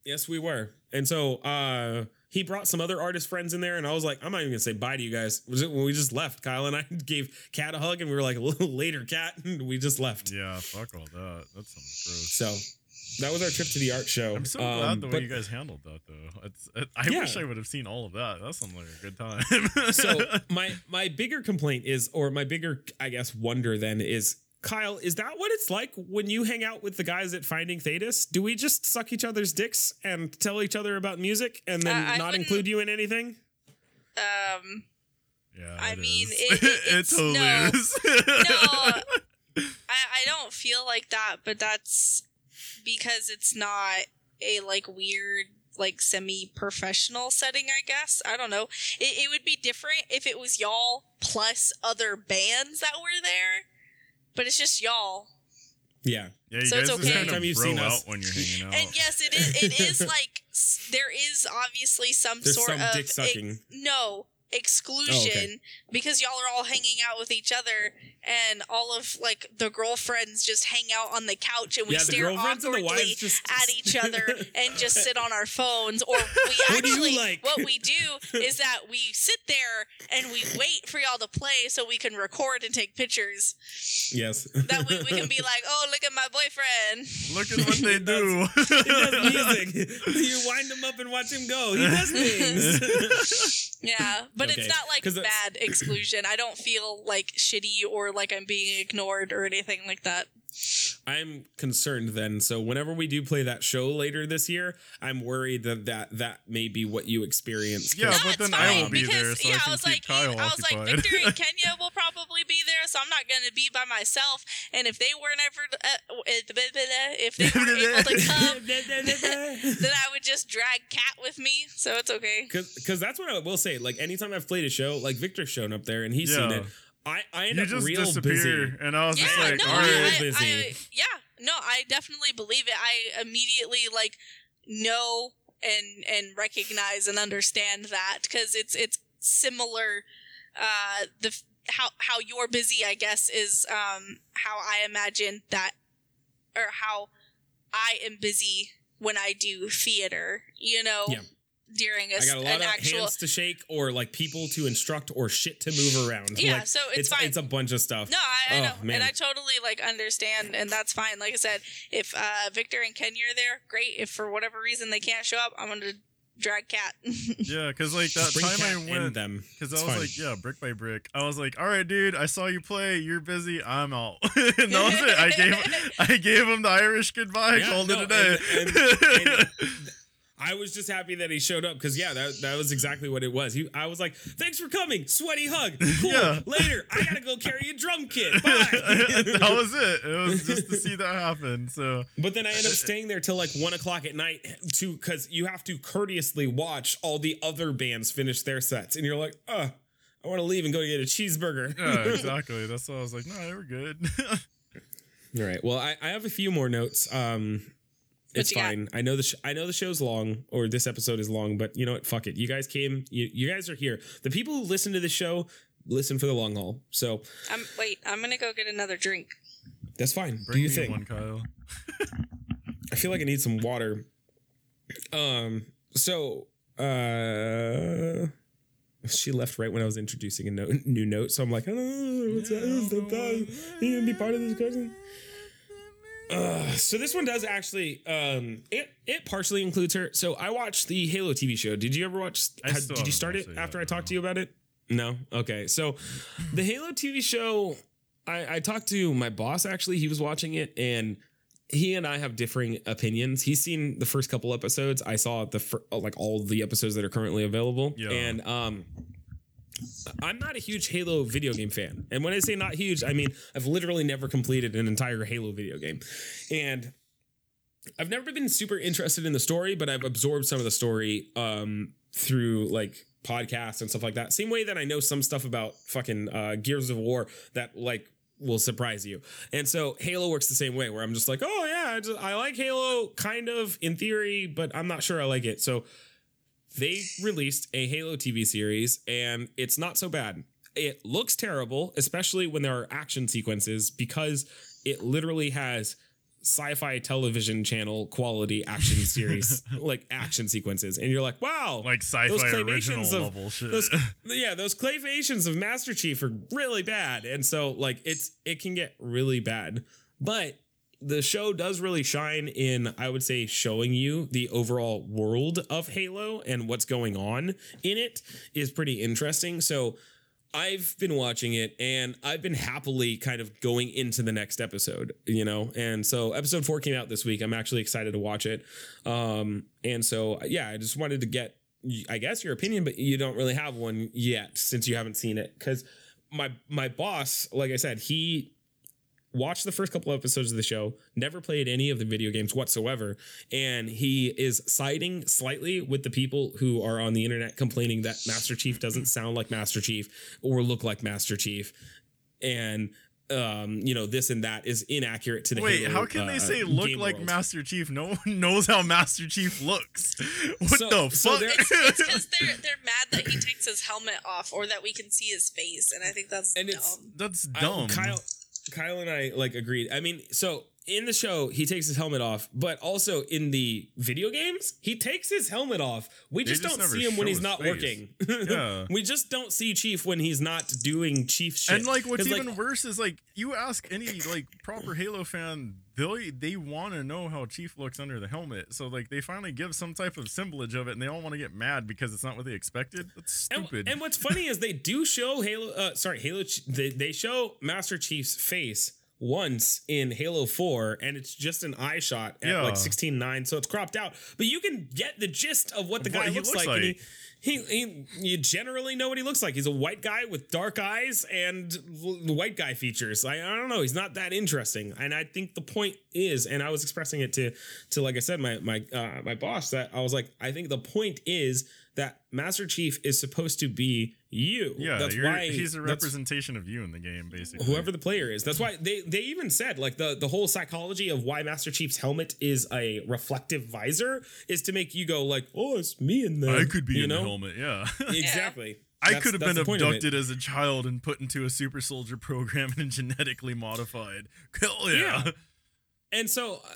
Yes, we were. And so uh he brought some other artist friends in there, and I was like, I'm not even gonna say bye to you guys. Was it when we just left? Cyle and I gave Kat a hug, and we were like, a little later, Kat, and we just left.
yeah, fuck all that. That sounds gross.
So that was our trip to the art show.
I'm so
Um,
glad the way
but-
you guys handled that, though. It's, it, I
Yeah.
wish I would have seen all of that. That sounds like a good time.
so my my bigger complaint is, or my bigger, I guess, wonder then is. Cyle, is that what it's like when you hang out with the guys at Finding Thetis? Do we just suck each other's dicks and tell each other about music and then
Uh,
not include you in anything?
Um.
yeah,
I
it
mean,
is.
it- it- it's-
totally
no.
is.
No. I I don't feel like that, but that's because it's not a like weird like semi-professional setting i guess i don't know it, it would be different if it was y'all plus other bands that were there but it's just y'all
Yeah.
Yeah, you
So it's okay.
just kind of
you've seen
out
us-
when you're hanging out.
and yes it is it is like there is obviously some
There's
sort
some
of
dick sucking.
ex- no Oh, exclusion because y'all are all hanging out with each other and all of like the girlfriends just hang out on the couch and we
Yeah,
stare
girlfriends and the
awkwardly
just-
at each other and just sit on our phones or we
What
actually
like?
what we do is that we sit there and we wait for y'all to play so we can record and take pictures
Yes.
that way we can be like oh look at my boyfriend
Look at what they do.
he does music. you wind him up and watch him go. He does things.
Yeah, but
Okay,
it's not like bad exclusion. I don't feel like shitty or like I'm being ignored or anything like that.
I'm concerned then. So whenever we do play that show later this year, I'm worried that that, that may be what you experience.
Yeah,
no,
but then
fine
I will be
because
there, so I
yeah,
can
was
keep
like,
Cyle
I was like,
occupied.
Viktor and Kenya will probably be there, so I'm not going to be by myself. And if they weren't ever, uh, if they weren't able to come, then I would just drag Kat with me. So it's okay.
Because that's what I will say. Like anytime I've played a show, like Viktor's shown up there and he's seen it. I, I end
you
up
just
real
disappear,
busy.
and I was
Yeah,
just like,
no,
all
I. I,
busy.
I- yeah, no, I definitely believe it. I immediately like know and and recognize and understand that because it's it's similar. Uh, the how how you're busy, I guess, is um how I imagine that, or how I am busy when I do theater. You know,
Yeah.
During a,
I
s-
got a lot
an
of
actual
hands to shake or like people to instruct or shit to move around.
Yeah,
Like,
so it's
it's
fine.
It's a bunch of stuff.
No, I, I
Oh,
know,
man.
and I totally like understand, and that's fine. Like I said, if uh, Viktor and Kenya are there, great. If for whatever reason they can't show up, I'm gonna drag Kat.
Yeah, because like that
Bring
time I
and
went,
them.
because I was
fine.
like, yeah, brick by brick. I was like, all right, dude, I saw you play. You're busy. I'm out. and that was it. I gave I gave him the Irish goodbye.
Yeah,
called
no,
it a day.
and- and- and I was just happy that he showed up because yeah, that, that was exactly what it was. He, I was like, "Thanks for coming, sweaty hug, cool."
Yeah.
Later, I gotta go carry a drum kit. Bye.
that was it. It was just to see that happen. So
But then I end up staying there till like one o'clock at night to because you have to courteously watch all the other bands finish their sets, and you're like, "Uh, I want to leave and go get a cheeseburger."
yeah, exactly. That's why I was like, no, they were good.
All right. Well, I, I have a few more notes. Um, it's
you got?
fine. I know the sh- I know the show's long, or this episode is long, but you know what? Fuck it. You guys came. You, you guys are here. The people who listen to the show listen for the long haul. So
I'm wait. I'm gonna go get another drink.
that's fine.
Bring
Do you think?
one, Cyle.
I feel like I need some water. Um. So, uh, she left right when I was introducing a note, new note. So I'm like, oh, what's that? What's that? You gonna be part of this discussion? Uh, so this one does actually, um, it it partially includes her. So I watched the Halo TV show. Did you ever watch? Had- did you start it after I talked to you about it? No. Okay. So the Halo TV show, I, I talked to my boss. Actually, he was watching it, and he and I have differing opinions. He's seen the first couple episodes. I saw the fir- like all the episodes that are currently available,
Yeah.
and um. I'm not a huge Halo video game fan. And when I say not huge, I mean I've literally never completed an entire Halo video game. And I've never been super interested in the story, but I've absorbed some of the story um, through like podcasts and stuff like that. Same way that I know some stuff about fucking uh, Gears of War that like will surprise you. And so Halo works the same way, where I'm just like, oh yeah, I, just, I like Halo kind of in theory, but I'm not sure I like it. So they released a Halo TV series, and it's not so bad. It looks terrible, especially when there are action sequences, because it literally has sci-fi television channel quality action series like action sequences and you're like wow
Like sci-fi
those
original
of-
level shit.
those, yeah those claymations of master chief are really bad and so like it's it can get really bad but the show does really shine in i would say showing you the overall world of halo and what's going on in it is pretty interesting so I've been watching it and I've been happily kind of going into the next episode, you know? And so episode four came out this week. I'm actually excited to watch it. Um, and so, yeah, I just wanted to get, I guess, your opinion, but you don't really have one yet since you haven't seen it. Cause my, my boss, like I said, he watched the first couple episodes of the show, never played any of the video games whatsoever, and he is siding slightly with the people who are on the internet complaining that Master Chief doesn't sound like Master Chief or look like Master Chief, and um, you know this and that is inaccurate to the.
Wait,
Halo,
how can
uh,
they say look like
world.
Master Chief? No one knows how Master Chief looks. What
So-
the
so
fuck?
there-
It's it's because they're they're mad that he takes his helmet off or that we can see his face, and I think that's
And
dumb.
it's-
That's
I-
dumb.
Cyle, Cyle and I like agreed. I mean, so in the show, he takes his helmet off, but also in the video games, he takes his helmet off. We just,
just
don't see him when he's not
face.
working.
Yeah.
we just don't see Chief when he's not doing Chief shit.
and like what's
'Cause, like,
even worse is like you ask any like proper Halo fan, they they want to know how Chief looks under the helmet. So like they finally give some type of assemblage of it, and they all want to get mad because it's not what they expected. That's stupid.
and what's funny is they do show Halo. Uh, sorry, Halo. They, they show Master Chief's face once in Halo 4 and it's just an eye shot at
Yeah.
like 16:9 so it's cropped out but you can get the gist of what the guy
what
looks,
looks
like, and
like.
he, he he you generally know what he looks like. He's a white guy with dark eyes and l- white guy features. I, I don't know. He's not that interesting. And I think the point is and I was expressing it to to like I said my my uh, my boss that I was like I think the point is that Master Chief is supposed to be you
yeah,
that's why
he's a representation of you in the game, basically.
whoever the player is. That's why they they even said like the the whole psychology of why Master Chief's helmet is a reflective visor is to make you go like, oh, it's me in there.
I could be
you
in
know?
the helmet. Yeah.
Exactly.
I
That's-
could have been
the point of it.
abducted as a child and put into a super soldier program and genetically modified. Hell yeah.
Yeah. And so uh,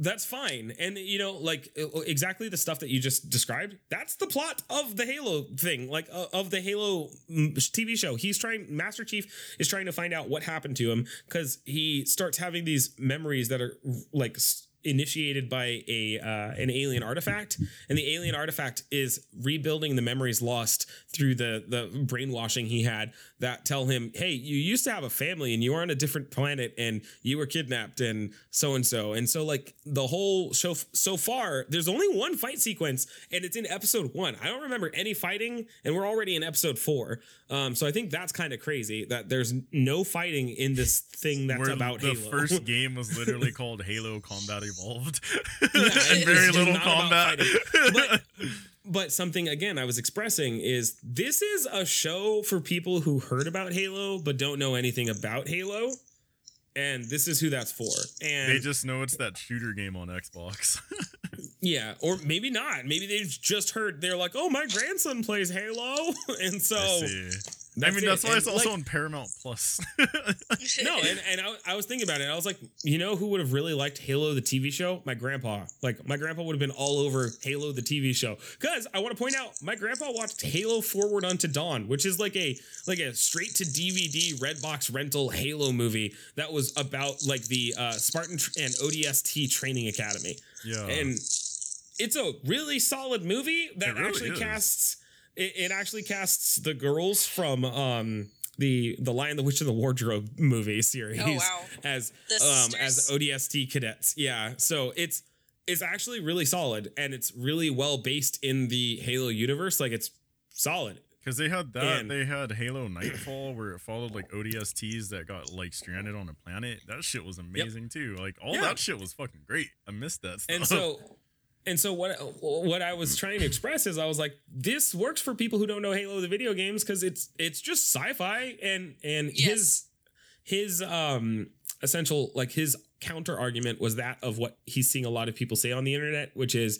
that's fine. And you know, like uh, exactly the stuff that you just described, that's the plot of the Halo thing, like uh, of the Halo mm, TV show. He's trying Master Chief is trying to find out what happened to him cuz he starts having these memories that are like initiated by a uh, an alien artifact, and the alien artifact is rebuilding the memories lost through the the brainwashing he had that tell him, "Hey, you used to have a family, and you were on a different planet, and you were kidnapped, and so and so." And so, like the whole show f- so far, there's only one fight sequence, and it's in episode one. I don't remember any fighting, and we're already in episode four. Um, so I think that's kind of crazy that there's no fighting in this thing that's
Where
about
the
Halo.
first game was literally called Halo Combat Evolved,
Yeah,
and very little combat.
But, but something again I was expressing is this is a show for people who heard about Halo but don't know anything about Halo. And this is who that's for. And
they just know it's that shooter game on Xbox.
yeah, or maybe not. Maybe they've just heard they're like, "Oh, my grandson plays Halo." and so
I. I mean,
it.
that's why
And,
it's also
like-
on Paramount Plus.
no, and, and I, I was thinking about it. I was like, you know who would have really liked Halo the TV show? My grandpa. Like my grandpa would have been all over Halo the TV show. Cause I want to point out, my grandpa watched Halo Forward Unto Dawn, which is like a like a straight to DVD Redbox rental Halo movie that was about like the uh, Spartan tr- and ODST training academy
yeah.
and it's a really solid movie that
really
actually
is.
casts it, it actually casts the girls from um the the Lion the Witch and the Wardrobe movie series
Oh, wow.
as
The
um as? ODST cadets. Yeah. So it's it's actually really solid and it's really well based in the Halo universe. Like it's solid.
Because they had that,
And-
they had Halo Nightfall, where it followed like ODSTs that got like stranded on a planet. That shit was amazing too. Like all
Yeah.
that shit was fucking great. I missed that stuff.
And so and so what what I was trying to express is I was like this works for people who don't know Halo the video games cuz it's it's just sci-fi and and
Yes.
his his um essential like his counter argument was that of what he's seeing a lot of people say on the internet which is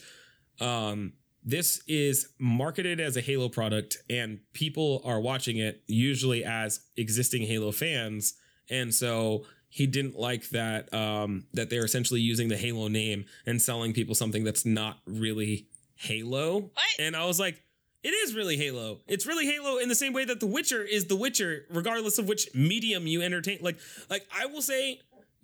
um this is marketed as a Halo product and people are watching it usually as existing Halo fans and so he didn't like that um that they're essentially using the Halo name and selling people something that's not really Halo
What?
and I was like it is really Halo. It's really Halo in the same way that The Witcher is The Witcher, regardless of which medium you entertain. Like, like I will say,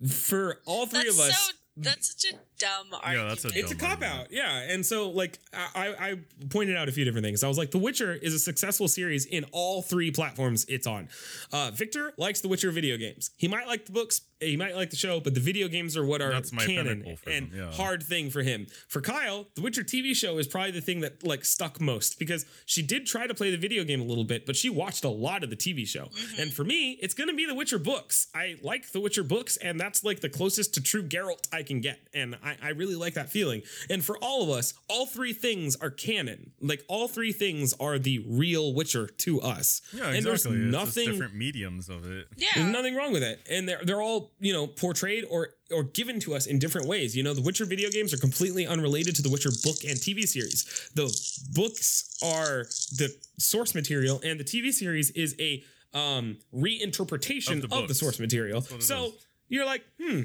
for all three
That's
of us,
so. That's such a dumb
Yeah, that's a
it's a cop out, yeah. And so, like, I, I I pointed out a few different things. I was like, The Witcher is a successful series in all three platforms it's on. Uh, Viktor likes The Witcher video games. He might like the books, he might like the show, but the video games are what are
That's my
canon and
yeah.
hard thing for him. For Cyle, The Witcher TV show is probably the thing that like stuck most because she did try to play the video game a little bit, but she watched a lot of the TV show.
Mm-hmm.
And for me, it's gonna be The Witcher books. I like The Witcher books, and that's like the closest to true Geralt I can get. And I, I really like that feeling. And for all of us, all three things are canon. Like all three things are the real Witcher to us.
Yeah,
and there's
exactly. It's just
nothing
different mediums of it.
Yeah.
there's nothing wrong with it, and they're they're all you know portrayed or or given to us in different ways. You know, the Witcher video games are completely unrelated to the Witcher book and TV series. The books are the source material, and the TV series is a um reinterpretation
Of
of
the
the, source material. So
is.
you're like, hmm.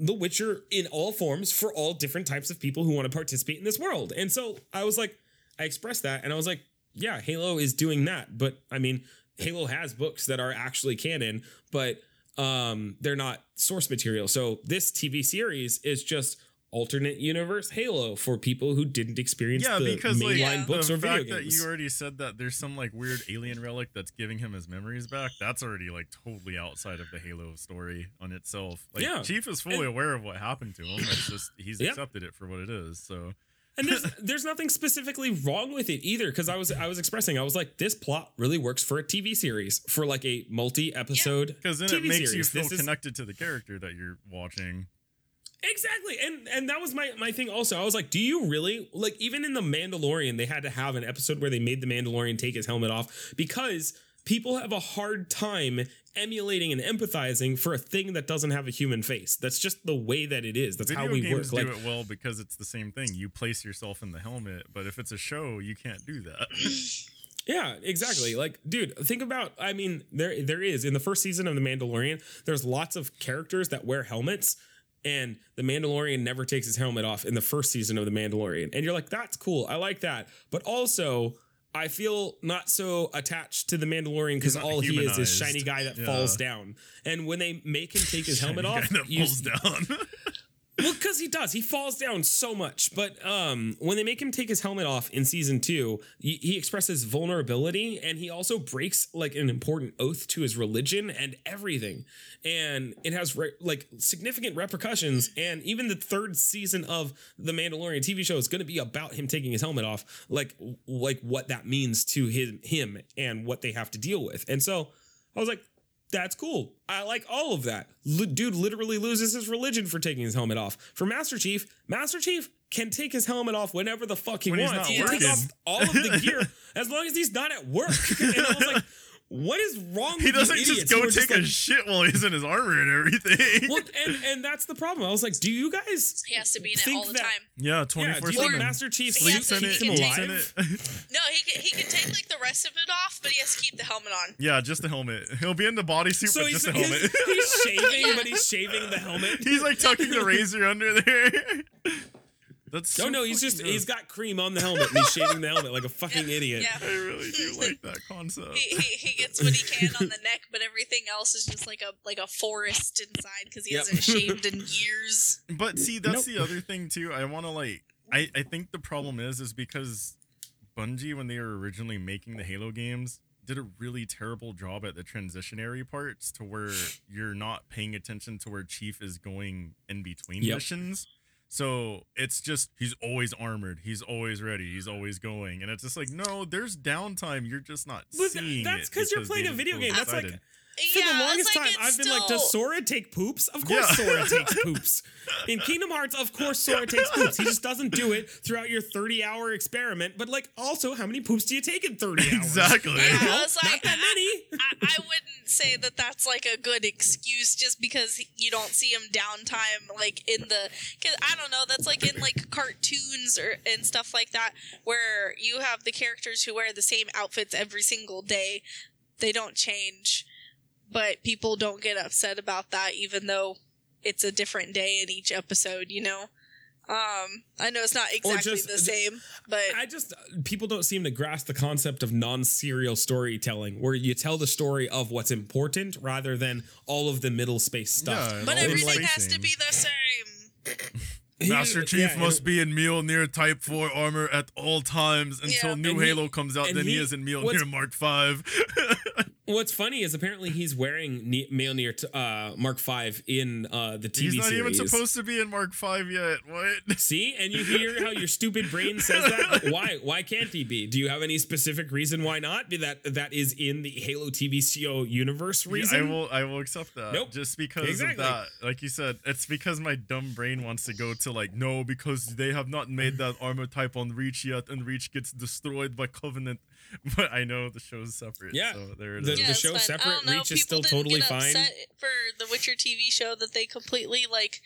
The Witcher in all forms for all different types of people who want to participate in this world. And so I was like, I expressed that and I was like, yeah, Halo is doing that. But I mean, Halo has books that are actually canon, but um they're not source material. So this TV series is just alternate universe Halo for people who didn't experience
Yeah,
the
because like
mainline
Yeah.
books
the
or video
fact that you already said that there's some like weird alien relic that's giving him his memories back. That's already like totally outside of the Halo story on itself. Like
Yeah.
Chief is fully
And-
aware of what happened to him. It's just he's
Yeah.
accepted it for what it is. So
and there's there's nothing specifically wrong with it either because I was I was expressing I was like this plot really works for a TV series for like a multi episode
because then
TV
it makes you feel
This is-
connected to the character that you're watching.
Exactly. And and that was my my thing also. I was like, do you really like even in the Mandalorian they had to have an episode where they made the Mandalorian take his helmet off because people have a hard time emulating and empathizing for a thing that doesn't have a human face. That's just the way that it is. That's
Video
how we
games
work.
do
Like
it well because it's the same thing. You place yourself in the helmet, but if it's a show, you can't do that.
Yeah, exactly. Like, dude, think about. I mean, there there is in the first season of The Mandalorian. There's lots of characters that wear helmets, and the Mandalorian never takes his helmet off in the first season of The Mandalorian. And you're like, that's cool. I like that. But also, I feel not so attached to the Mandalorian because all he is is shiny guy that
Yeah.
falls down. And when they make him take his helmet
Shiny
off, you,
falls down.
well, because he does. He falls down so much. But um, when they make him take his helmet off in season two, he, he expresses vulnerability and he also breaks like an important oath to his religion and everything. And it has re- like significant repercussions. And even the third season of the Mandalorian TV show is going to be about him taking his helmet off, like like what that means to his, him and what they have to deal with. And so I was like, that's cool. I like all of that. L- dude literally loses his religion for taking his helmet off. For Master Chief, Master Chief can take his helmet off whenever the fuck he
When he's
wants. He can take off all of the gear as long as he's not at work. And I was like, what is wrong with the thing?
He doesn't
you
just go
who are
take
like-
a shit while he's in his armor and everything.
well, and, and that's the problem. I was like, do you guys
He has to be in it
Think
all the
that-
time.
yeah,
yeah,
twenty
do
four
you think
seven.
Master Chief
He
Sleeps in it.
him
in it.
No, he can, he can take like the rest of it off, but he has to keep the helmet on.
yeah, just the helmet. He'll be in the bodysuit,
So
but just the helmet.
he's shaving, but he's shaving the helmet.
He's like tucking the razor under there. That's
Oh
so
no, he's just
gross.
he's got cream on the helmet and he's shaving the helmet like a fucking idiot.
Yeah.
I really do like that concept.
He, he, he gets what he can on the neck, but everything else is just like a like a forest inside because he
Yep.
hasn't shaved in years.
But see, that's
Nope.
the other thing too. I want to like. I I think the problem is is because Bungie, when they were originally making the Halo games, did a really terrible job at the transitionary parts to where you're not paying attention to where Chief is going in between
Yep.
missions. So it's just he's always armored, he's always ready, he's always going, and it's just like no, there's downtime. You're just not
But
seeing.
that's
it
'cause you're playing a video game. That's like-. For
yeah,
the longest
like
time, I've been like, does Sora take poops? Of course
Yeah.
Sora takes poops. In Kingdom Hearts, of course Sora takes poops. He just doesn't do it throughout your 30 hour experiment. But like, also, how many poops do you take in 30 hours?
exactly.
Yeah,
You know,
I like,
Not that many.
I, I wouldn't say that that's like a good excuse just because you don't see him downtime like in the cause I don't know that's like in like cartoons or and stuff like that where you have the characters who wear the same outfits every single day they don't change but people don't get upset about that even though it's a different day in each episode you know um I know it's not exactly
just-
the same but
I just people don't seem to grasp the concept of non-serial storytelling, where you tell the story of what's important rather than all of the middle space stuff.
Yeah,
but
all the
everything has to be the same
Master Chief
yeah,
must be in Mjolnir Type 4 armor at all times until
Yeah.
new
And he-
Halo comes out. Then he,
he-
is in
what's-
Mjolnir Mark 5.
What's funny is apparently he's wearing Ne- Mjolnir t- uh, Mark Five in uh, the TV series.
He's not
series.
even supposed to be in Mark 5 yet. What?
See, and you hear how your stupid brain says that. Why? Why can't he be? Do you have any specific reason why not? That that is in the Halo TV show universe
Yeah,
reason.
I will I will accept that.
Nope.
Just because
Exactly.
of that. Like you said, it's because my dumb brain wants to go to like, no, because they have not made that armor type on Reach yet, and Reach gets destroyed by Covenant. But I know the show's separate.
Yeah.
So there it
The-
is.
Yeah,
the
it's
show separate,
don't
Reach is still
didn't
totally
get
fine.
upset For the Witcher TV show, that they completely like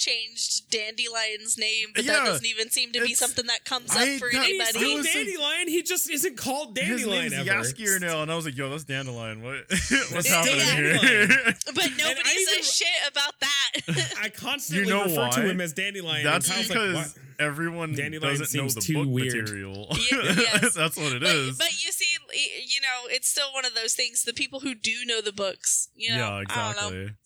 changed Dandelion's name, but
Yeah,
that doesn't even seem to be
it's-
something that comes up
I-
for
that-
He's
I
anybody.
was like-
Dandelion. He just isn't called
His
Dandelion
name's
ever.
Jaskier now, and I was like, yo, that's Dandelion. What? What's
It's
happening
Dandelion.
here?
but nobody
I even-
says shit about that.
I constantly
You know
refer to
why?
him as Dandelion.
That's
and Cyle's
because
like, what?
everyone
Dandelion
doesn't know
seems
the
too
book
weird.
material.
Yeah, yes.
That's what it
but,
is.
but you see, y- you know, it's still one of those things. The people who do know the books, you know,
yeah,
I don't know.
exactly.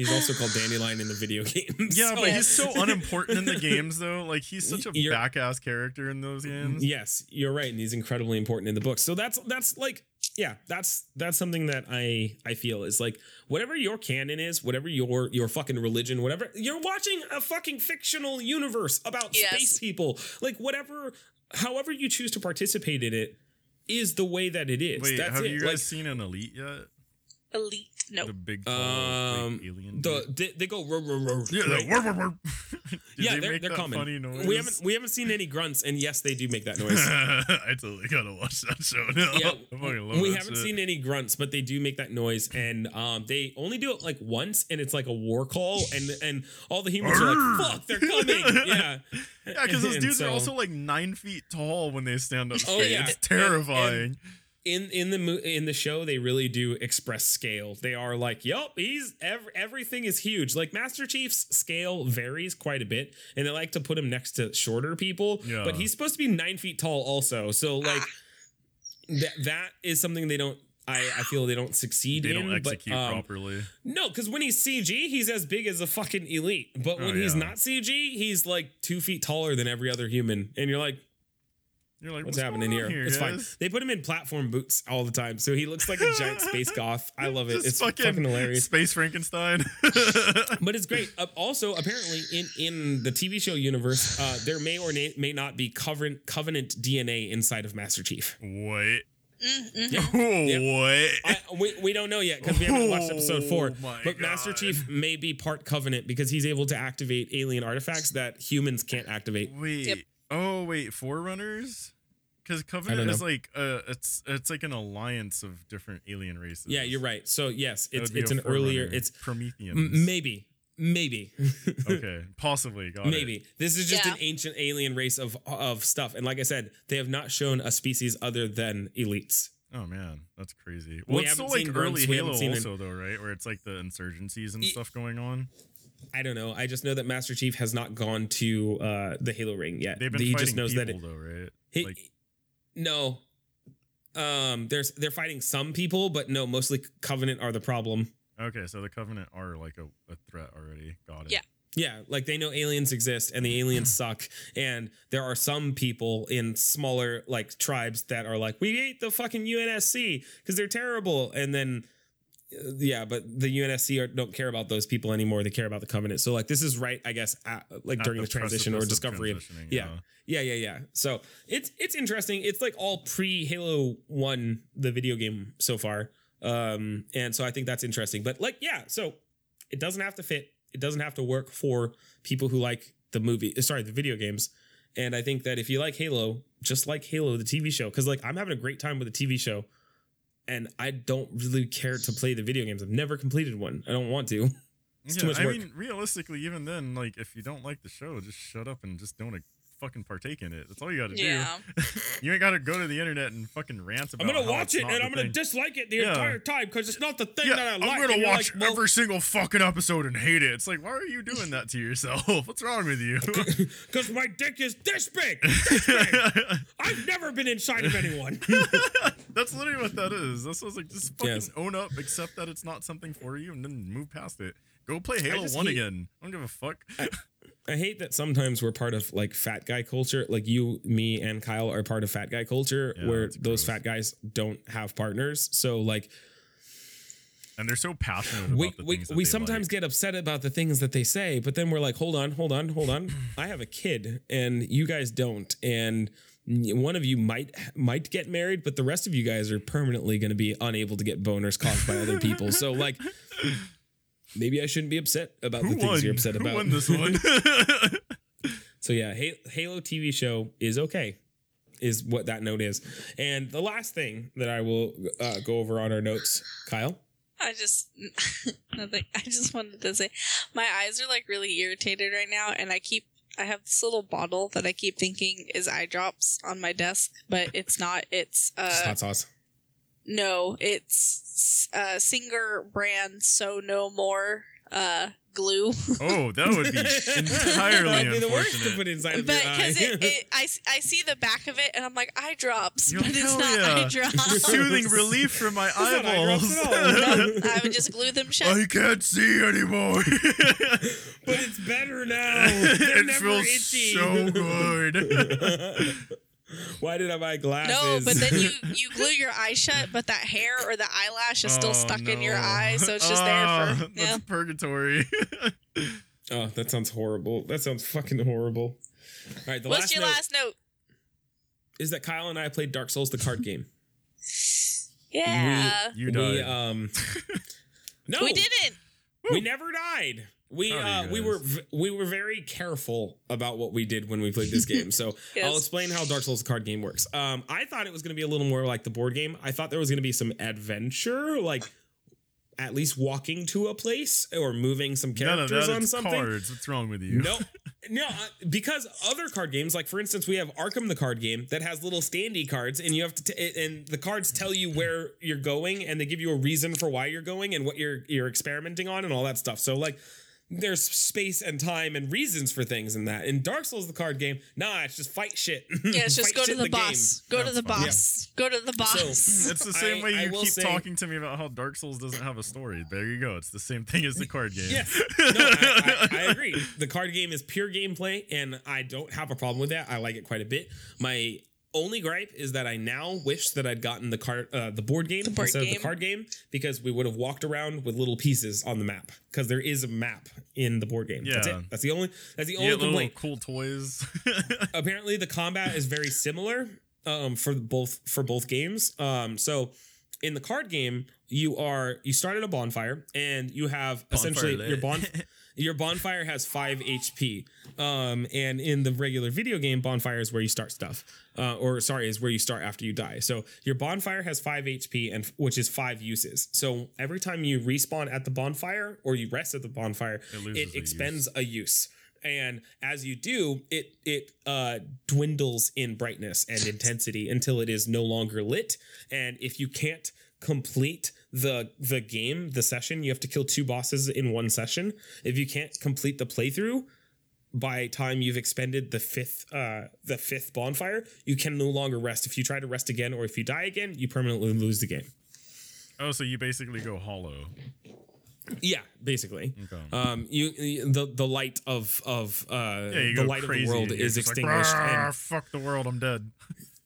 He's also called Dandelion in the video games.
Yeah,
so-
but he's so unimportant in the games, though. Like he's such a
You're-
back-ass character in those games.
Yes, you're right, and he's incredibly important in the book. So that's that's like yeah, that's that's something that I I feel is like whatever your canon is, whatever your your fucking religion, whatever you're watching a fucking fictional universe about
Yes.
space people. Like whatever however you choose to participate in it is the way that it is.
Wait,
that's
have
it.
you guys
Like,
seen an Elite yet?
Elite, no.
The big tall,
um
alien.
the they, they go ruh, ruh, ruh,
yeah,
right?
the
yeah,
they
they're, they're coming.
Funny noise?
We haven't we haven't seen any grunts, and yes, they do make that noise.
I totally gotta watch that show now.
yeah,
I fucking love
we haven't
shit.
seen any grunts, but they do make that noise, and um, they only do it like once, and it's like a war call, and and all the humans are like, "Fuck, they're coming!" Yeah,
Yeah, because those
And
dudes are also like nine feet tall when they stand up
Oh,
straight.
yeah.
It's
And-
terrifying.
In in the mo- in the show they really do express scale. They are like, "Yup, he's ev- everything is huge." Like Master Chief's scale varies quite a bit, and they like to put him next to shorter people.
Yeah.
But he's supposed to be nine feet tall, also. So like
Ah.
that that is something they don't I, I feel they don't succeed
They
in.
don't execute
but, um,
properly.
No, because when he's CG, he's as big as a fucking elite. But
Oh,
when he's not CG, he's like two feet taller than every other human. And you're like,
You're like,
what's,
what's,
happening
going on
here? It's fine. They put him in platform boots all the time, so he looks like a giant space goth. I love it.
Just
it's fucking, hilarious.
Space Frankenstein.
But it's great. Uh, also, apparently, in in the TV show universe, uh, there may or na- may not be covenant covenant DNA inside of Master Chief.
what?
Mm-hmm.
What?
I, we, we don't know yet because we haven't watched episode four.
Oh my
but Master Chief may be part covenant because he's able to activate alien artifacts that humans can't activate.
Wait.
Yep.
Oh wait, Forerunners? Because Covenant is like uh it's it's like an alliance of different alien races.
Yeah, you're right. So yes, it's it's an earlier. It's
Prometheans.
m- maybe maybe
okay, possibly. Got it.
maybe this is just
Yeah.
an ancient alien race of of stuff. And like I said, they have not shown a species other than elites.
Oh man, that's crazy.
We
Well, it's still
haven't
like
seen
early Halo also though, right? Where it's like the insurgencies and
Ye-
stuff going on.
I don't know. I just know that Master Chief has not gone to uh, the Halo ring yet.
They've been
he
fighting
just knows
people
that it,
though, right?
he,
like
no. Um, there's they're fighting some people, but no, mostly Covenant are the problem.
okay, so the Covenant are like a, a threat already. Got it.
Yeah.
Yeah, like they know aliens exist and the aliens suck. And there are some people in smaller like tribes that are like, we hate the fucking UNSC because they're terrible. And then, yeah, but the UNSC are, don't care about those people anymore. They care about the Covenant. So like this is right, I guess, at, like during the, transition or discovery.
Transitioning,
yeah. yeah, yeah, yeah. So it's it's interesting. It's like all pre Halo One, the video game so far. Um, and so I think that's interesting. But like, yeah, so it doesn't have to fit. It doesn't have to work for people who like the movie. uh, Sorry, the video games. And I think that if you like Halo, just like Halo, the TV show, because like I'm having a great time with the TV show, and I don't really care to play the video games. I've never completed one. I don't want to. It's too
Yeah,
much
I mean, realistically, even then, like if you don't like the show, just shut up and just don't fucking partake in it. That's all you got to
Yeah.
do. you ain't got to go to the internet and fucking rant about.
I'm gonna
how
watch
it's
it and I'm gonna dislike it the
Yeah.
entire time because it's not the thing
Yeah,
that I like. I'm gonna
watch
like, well,
every single fucking episode and hate it. It's like, why are you doing that to yourself? What's wrong with you?
Because my dick is this big. This big. I've never been inside of anyone.
That's literally what that is. That's what I was like, just fucking
Yes.
own up, accept that it's not something for you, and then move past it. Go play Halo One
hate-
again. I don't give a fuck.
I hate that sometimes we're part of like fat guy culture. Like you, me, and Cyle are part of fat guy culture
Yeah,
where those
gross.
fat guys don't have partners. So like
and they're so passionate about
we
the
we,
things that
we sometimes
like.
get upset about the things that they say, but then we're like, hold on, hold on, hold on. I have a kid and you guys don't. And one of you might might get married, but the rest of you guys are permanently going to be unable to get boners caused by other people. So like maybe I shouldn't be upset about
Who
the things
won?
you're upset
Who
about.
won this one?
So yeah, Halo TV show is okay, is what that note is. And the last thing that I will uh, go over on our notes, Cyle.
I just nothing. I just wanted to say, my eyes are like really irritated right now, and I keep. I have this little bottle that I keep thinking is eye drops on my desk, but it's not. It's
Just
uh
hot sauce.
No, it's uh Singer brand So No More uh glue.
oh, that would be entirely
That'd be the worst to
unfortunate.
put inside of
But
your eye.
because it, it, I, s- I see the back of it and I'm like eye drops,
Yo,
but it's not
yeah.
eye drops.
Soothing relief for my
not eye
eyeballs.
at all.
No, I would just glue them shut.
I can't see anymore.
but it's better now. They're
it
never
feels
itchy.
so good.
Why did I buy glasses?
No, but then you you glue your eye shut, but that hair or the eyelash is still
Oh,
stuck in your
no.
eye, so it's just
Ah,
there for
That's
yeah.
purgatory.
oh, that sounds horrible. That sounds fucking horrible. All right, the
What's
last
your
note
last note?
is that Cyle and I played Dark Souls, the card game.
Yeah,
you
we
died.
um, no,
we didn't.
We never died. We uh we were v- we were very careful about what we did when we played this game. So
Yes.
I'll explain how Dark Souls card game works. Um I thought it was going to be a little more like the board game. I thought there was going to be some adventure like at least walking to a place or moving some
None of
characters
that.
on something.
cards. What's wrong with you?
No, no, uh, because other card games, like for instance, we have Arkham the card game that has little standy cards, and you have to, t- and the cards tell you where you're going, and they give you a reason for why you're going and what you're you're experimenting on and all that stuff. So like, there's space and time and reasons for things in that. In Dark Souls, the card game, nah, it's just fight shit.
Yeah, it's just go to
shit
the,
in game.
boss. Go to the boss. Go to the boss.
It's the same
I-
way you keep
say-
talking to me about how Dark Souls doesn't have a story. There you go. It's the same thing as the card game.
Yeah, no, I, I, I agree. The card game is pure gameplay, and I don't have a problem with that. I like it quite a bit. My only gripe is that I now wish that I'd gotten the card, uh, the board game
The board
instead of the card game, because we would have walked around with little pieces on the map. Because there is a map in the board game. That's
Yeah.
it. That's the only. That's the
You
only
get little
complaint.
cool toys.
apparently the combat is very similar um for both for both games um so in the card game you are you start at a bonfire and you have essentially
Bonfire
your
lit.
bon your bonfire has 5 hp um and in the regular video game bonfire is where you start stuff. Uh, or sorry is where you start after you die. So your bonfire has 5 hp and which is 5 uses. So every time you respawn at the bonfire or you rest at the bonfire
It
it
a use.
expends a use. And as you do it it uh dwindles in brightness and intensity until it is no longer lit. And if you can't complete the the game the session you have to kill two bosses in one session if you can't complete the playthrough by time you've expended the fifth uh the fifth bonfire you can no longer rest if you try to rest again or if you die again you permanently lose the game
oh, so you basically go hollow.
yeah basically
Okay.
um you the the light of of uh
yeah,
the light of the world is
just like,
extinguished and
fuck the world, I'm dead.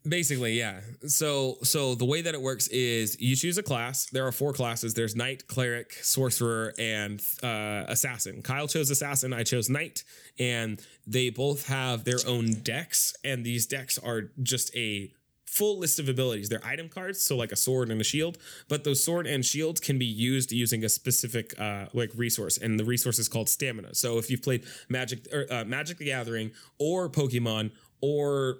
Basically, yeah. So so the way that it works is you choose a class. There are four classes. There's knight, cleric, sorcerer, and uh, assassin. Cyle chose assassin. I chose knight, and they both have their own decks. And these decks are just a full list of abilities. They're item cards, so like a sword and a shield. But those sword and shields can be used using a specific uh, like resource, and the resource is called stamina. So if you've played Magic or uh, Magic the Gathering or Pokemon or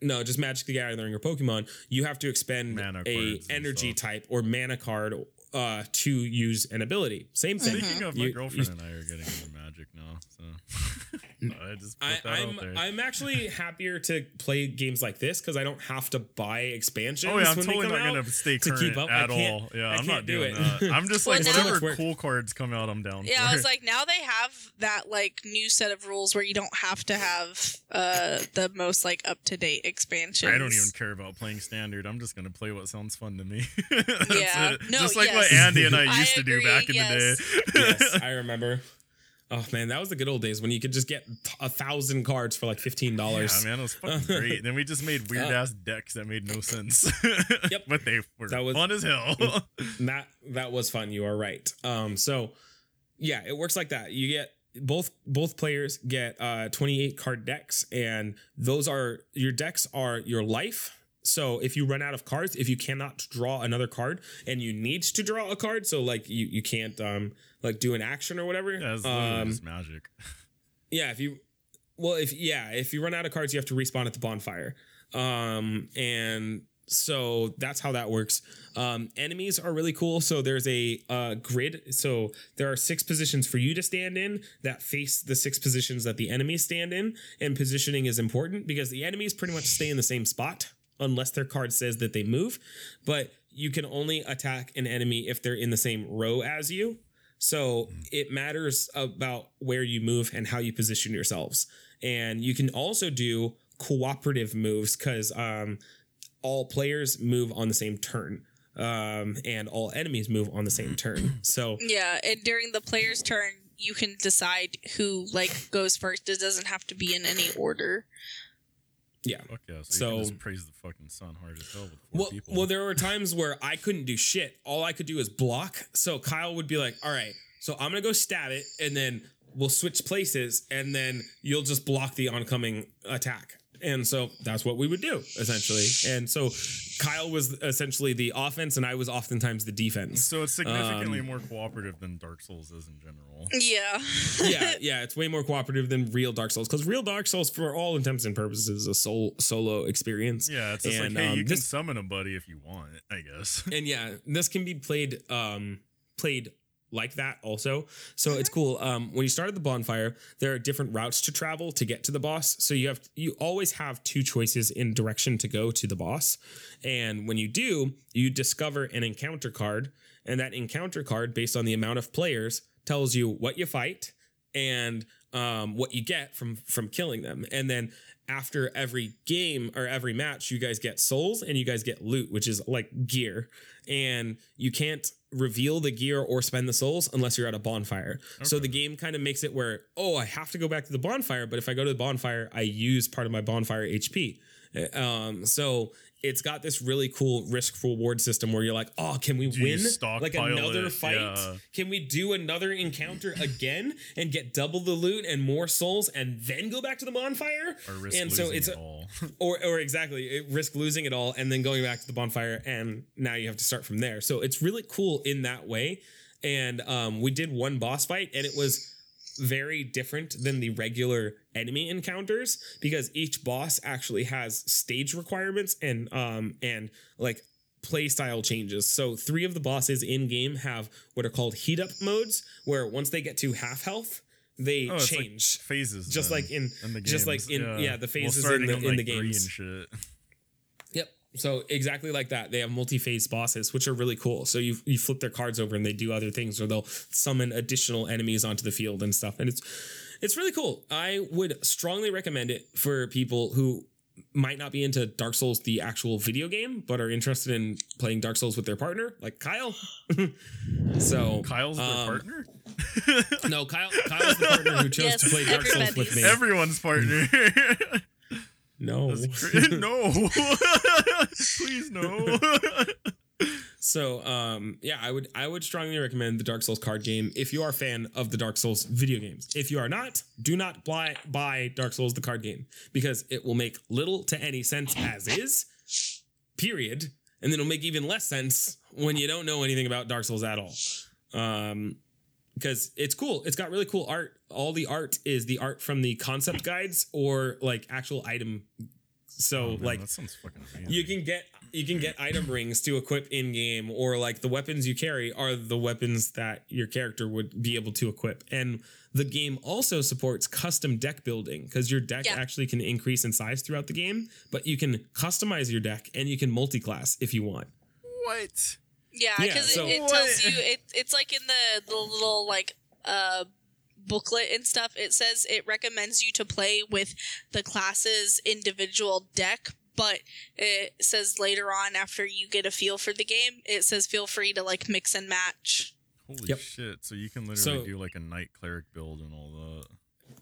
no, just Magic the Gathering or Pokemon, you have to expend
Mana
a energy
stuff.
type or mana card uh, to use an ability. Same thing.
Speaking of, my
You-
girlfriend
you-
and I are getting into magic now. So I just put
I,
that
I'm
out there.
I'm actually happier to play games like this because I don't have to buy expansions.
Oh yeah, I'm
when they
totally
come
not
out.
gonna stay
to
current
keep up. I
at
can't-
all. Yeah,
I
I'm
can't do
doing
it.
that. I'm just
Well,
like
now-
Too much
whatever
work.
cool cards come out, I'm down
Yeah,
for.
I was like, now they have that like new set of rules where you don't have to have uh the most like up to date expansions.
I don't even care about playing standard. I'm just gonna play what sounds fun to me. That's
Yeah.
it.
No,
just like what. Andy and I
I
used to do
agree,
back in
yes.
the day.
yes, I remember. Oh man, that was the good old days when you could just get a thousand cards for like fifteen dollars.
Yeah, man, it was fucking great. then we just made weird ass decks that made no sense.
Yep.
but they were
That was-
fun as hell.
that that was fun. You are right. Um, so yeah, it works like that. You get both both players get uh 28 card decks, and those are your decks are your life. So if you run out of cards, if you cannot draw another card and you need to draw a card, so like you you can't um like do an action or whatever.
it's
um,
magic.
yeah, if you well, if yeah, if you run out of cards, you have to respawn at the bonfire. Um, and so that's how that works. Um, enemies are really cool. So there's a uh, grid. So there are six positions for you to stand in that face the six positions that the enemies stand in. And positioning is important because the enemies pretty much stay in the same spot unless their card says that they move. But you can only attack an enemy if they're in the same row as you. So it matters about where you move and how you position yourselves. And you can also do cooperative moves because um, all players move on the same turn. Um, and all enemies move on the same turn. So
Yeah, and during the player's turn, you can decide who like goes first. It doesn't have to be in any order.
Yeah.
Fuck yeah. So,
So-
you can just praise the fucking sun hard as hell with four
Well,
people.
well, there were times where I couldn't do shit. All I could do is block. So Cyle would be like, "All right, so I'm gonna go stab it, and then we'll switch places, and then you'll just block the oncoming attack." And so that's what we would do essentially. And so Cyle was essentially the offense, and I was oftentimes the defense.
so it's significantly
um,
more cooperative than Dark Souls is in general.
Yeah.
yeah, yeah, it's way more cooperative than real Dark Souls because real Dark Souls, for all intents and purposes, is a soul solo experience.
Yeah, it's just
And,
like, hey,
um,
you can summon a buddy if you want, I guess.
and yeah, this can be played um played like that also. So it's cool. Um when you start at the bonfire, there are different routes to travel to get to the boss. So you have you always have two choices in direction to go to the boss. And when you do, you discover an encounter card, and that encounter card based on the amount of players tells you what you fight and um, what you get from from killing them. And then after every game or every match, you guys get souls and you guys get loot, which is like gear. And you can't reveal the gear or spend the souls unless you're at a bonfire. So the game kind of makes it where, oh, I have to go back to the bonfire, but if I go to the bonfire, I use part of my bonfire HP. Um, so it's got this really cool risk reward system where you're like, oh, can we win like another
it?
fight?
Yeah.
Can we do another encounter again and get double the loot and more souls and then go back to the bonfire?
Or risk
and
losing
so it's
it all.
or or exactly it, risk losing it all and then going back to the bonfire and now you have to start from there so it's really cool in that way and um, we did one boss fight and it was very different than the regular enemy encounters because each boss actually has stage requirements and um and like play style changes. So three of the bosses in game have what are called heat up modes where once they get to half health, they
Oh, it's like
change.
phases,
Just
then,
like in-
in the
just like in- yeah, the
Well,
phases in the- in the
like, green
games.
shit.
Yep. So exactly like that, they have multi-phase bosses, which are really cool. So you you flip their cards over and they do other things, or they'll summon additional enemies onto the field and stuff. And it's it's really cool. I would strongly recommend it for people who might not be into Dark Souls, the actual video game, but are interested in playing Dark Souls with their partner, like Cyle. so
Cyle's their
um,
partner.
No, Cyle. Cyle's the partner who chose
Yes,
to play Dark Souls with me.
Everyone's partner.
no.
Cra- no. Please no.
So um yeah, I would I would strongly recommend the Dark Souls card game if you are a fan of the Dark Souls video games. If you are not, do not buy buy Dark Souls the card game because it will make little to any sense as is. Period. And then it'll make even less sense when you don't know anything about Dark Souls at all. Um because it's cool. It's got really cool art. All the art is the art from the concept guides or like actual item. So
Oh, man,
like
that sounds fucking amazing.
you can get you can get item rings to equip in game or like the weapons you carry are the weapons that your character would be able to equip and the game also supports custom deck building because your deck
Yeah.
actually can increase in size throughout the game but you can customize your deck and you can multi-class if you want
what?
Yeah,
Yeah,
because
so-
it, it tells you it, it's like in the the little like uh booklet and stuff. It says it recommends you to play with the class's individual deck, but it says later on after you get a feel for the game, it says feel free to like mix and match.
Holy
Yep.
shit! So you can literally
So-
do like a knight cleric build and all that.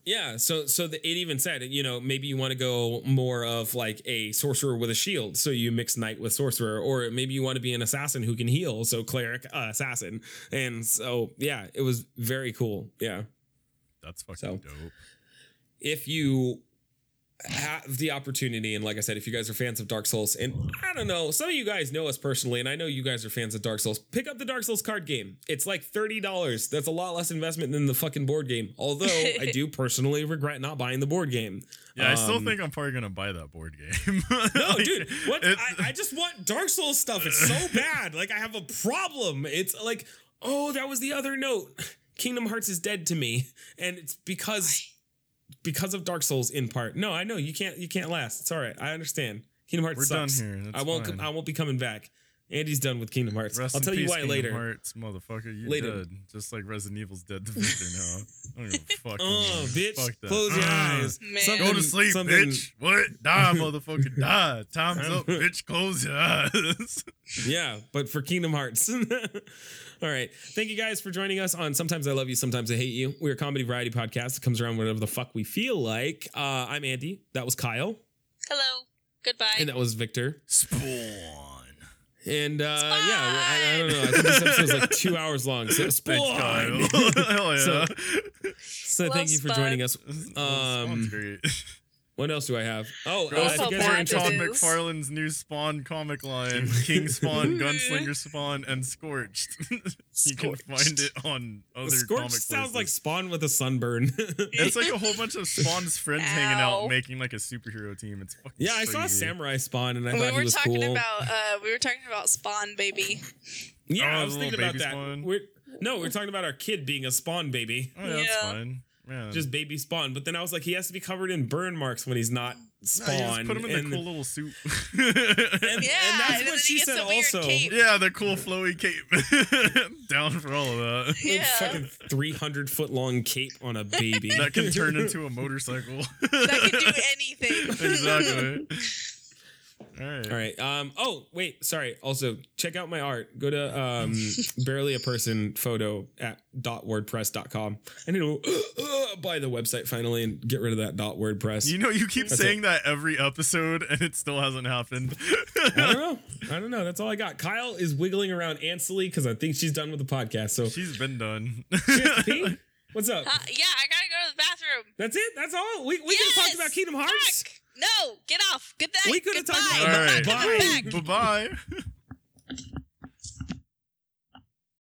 Yeah, so so the, it even said, you know, maybe you want to go more of like a sorcerer with a shield, so you mix knight with sorcerer, or maybe you want to be an assassin who can heal, so cleric uh, assassin, and so yeah, it was very cool. Yeah,
That's fucking
So-
dope.
if you have the opportunity, and like I said, if you guys are fans of Dark Souls, and I don't know, some of you guys know us personally, and I know you guys are fans of Dark Souls, pick up the Dark Souls card game. It's like thirty dollars. That's a lot less investment than the fucking board game. Although I do personally regret not buying the board game.
Yeah, I still
Um,
think I'm probably gonna buy that board game.
No,
Like,
dude, what? I, I just want Dark Souls stuff. It's so bad. Like I have a problem. It's like, oh, that was the other note. Kingdom Hearts is dead to me, and it's because because of Dark Souls in part. No, I know you can't you can't last. It's all right. I understand. Kingdom Hearts
We're done
sucks.
here. That's
I won't.
fine.
I won't be coming back. Andy's done with Kingdom Hearts.
Rest
I'll
in
tell you
peace,
why
Kingdom
later.
Hearts, motherfucker, you
Later.
dead. Just like Resident Evil's dead to Viktor now. I don't give a fuck.
Oh,
anymore.
bitch!
Fuck that.
Close your
Ah.
eyes.
Man.
Go to sleep,
something-
bitch. What? Die, motherfucker. Die. Time's up, bitch. Close your eyes.
Yeah, but for Kingdom Hearts. All right. Thank you guys for joining us on Sometimes I Love You, Sometimes I Hate You. We're a comedy variety podcast that comes around whatever the fuck we feel like. Uh, I'm Andy. That was Cyle.
Hello. Goodbye.
And that was Viktor.
Spawn.
And uh, yeah, I, I don't know. I think this episode's like two hours long. So,
Thanks,
Spawn.
Cyle. Hell yeah.
So- So thank you for
Spawn.
joining us.
Spawn's
Um,
great.
What else do I have? Oh,
Go
uh, if
support
you guys are
Todd
interested,
Todd
Todd McFarlane's new Spawn comic line: King Spawn, Gunslinger Spawn, and Scorched. you can find it on other
Scorch
comic
sounds like. Spawn with a sunburn.
It's like a whole bunch of Spawn's friends hanging out, making like a superhero team. It's fucking
yeah, I saw. Samurai Spawn and I
we
thought he
were talking about uh we were talking about Spawn baby.
Yeah,
Oh,
I was thinking about that. We're, no, we're talking about our kid being a spawn baby,
Oh, yeah, that's fine. Yeah.
just baby spawn. But then I was like, he has to be covered in burn marks when he's not
Nah, you
Spawn.
put him in
and,
the cool little suit.
and,
Yeah,
and that's
and
what she said
the
also.
cape.
yeah, the cool flowy cape. Down for all of that.
A
Yeah.
fucking 300 foot long cape on a baby.
That can turn into a motorcycle.
that can do anything.
exactly. All right.
All right. Um. Oh, wait. Sorry. Also, check out my art. Go to um barely a person photo at dot wordpress.com. I need to uh, buy the website finally and get rid of that dot wordpress.
You know, you keep
That's
saying that every episode, and it still hasn't happened.
I don't know. I don't know. That's all I got. Cyle is wiggling around antsily because I think she's done with the podcast. So
She's been done.
she has to pee. What's up?
Uh, yeah, I gotta go to the bathroom.
That's it. That's all. We we could have talked
Yes!
about Kingdom Hearts.
Fuck! No, get off. Good night.
We could've
Goodbye.
talked about-
I'm
right.
not coming
Bye.
Bye bye.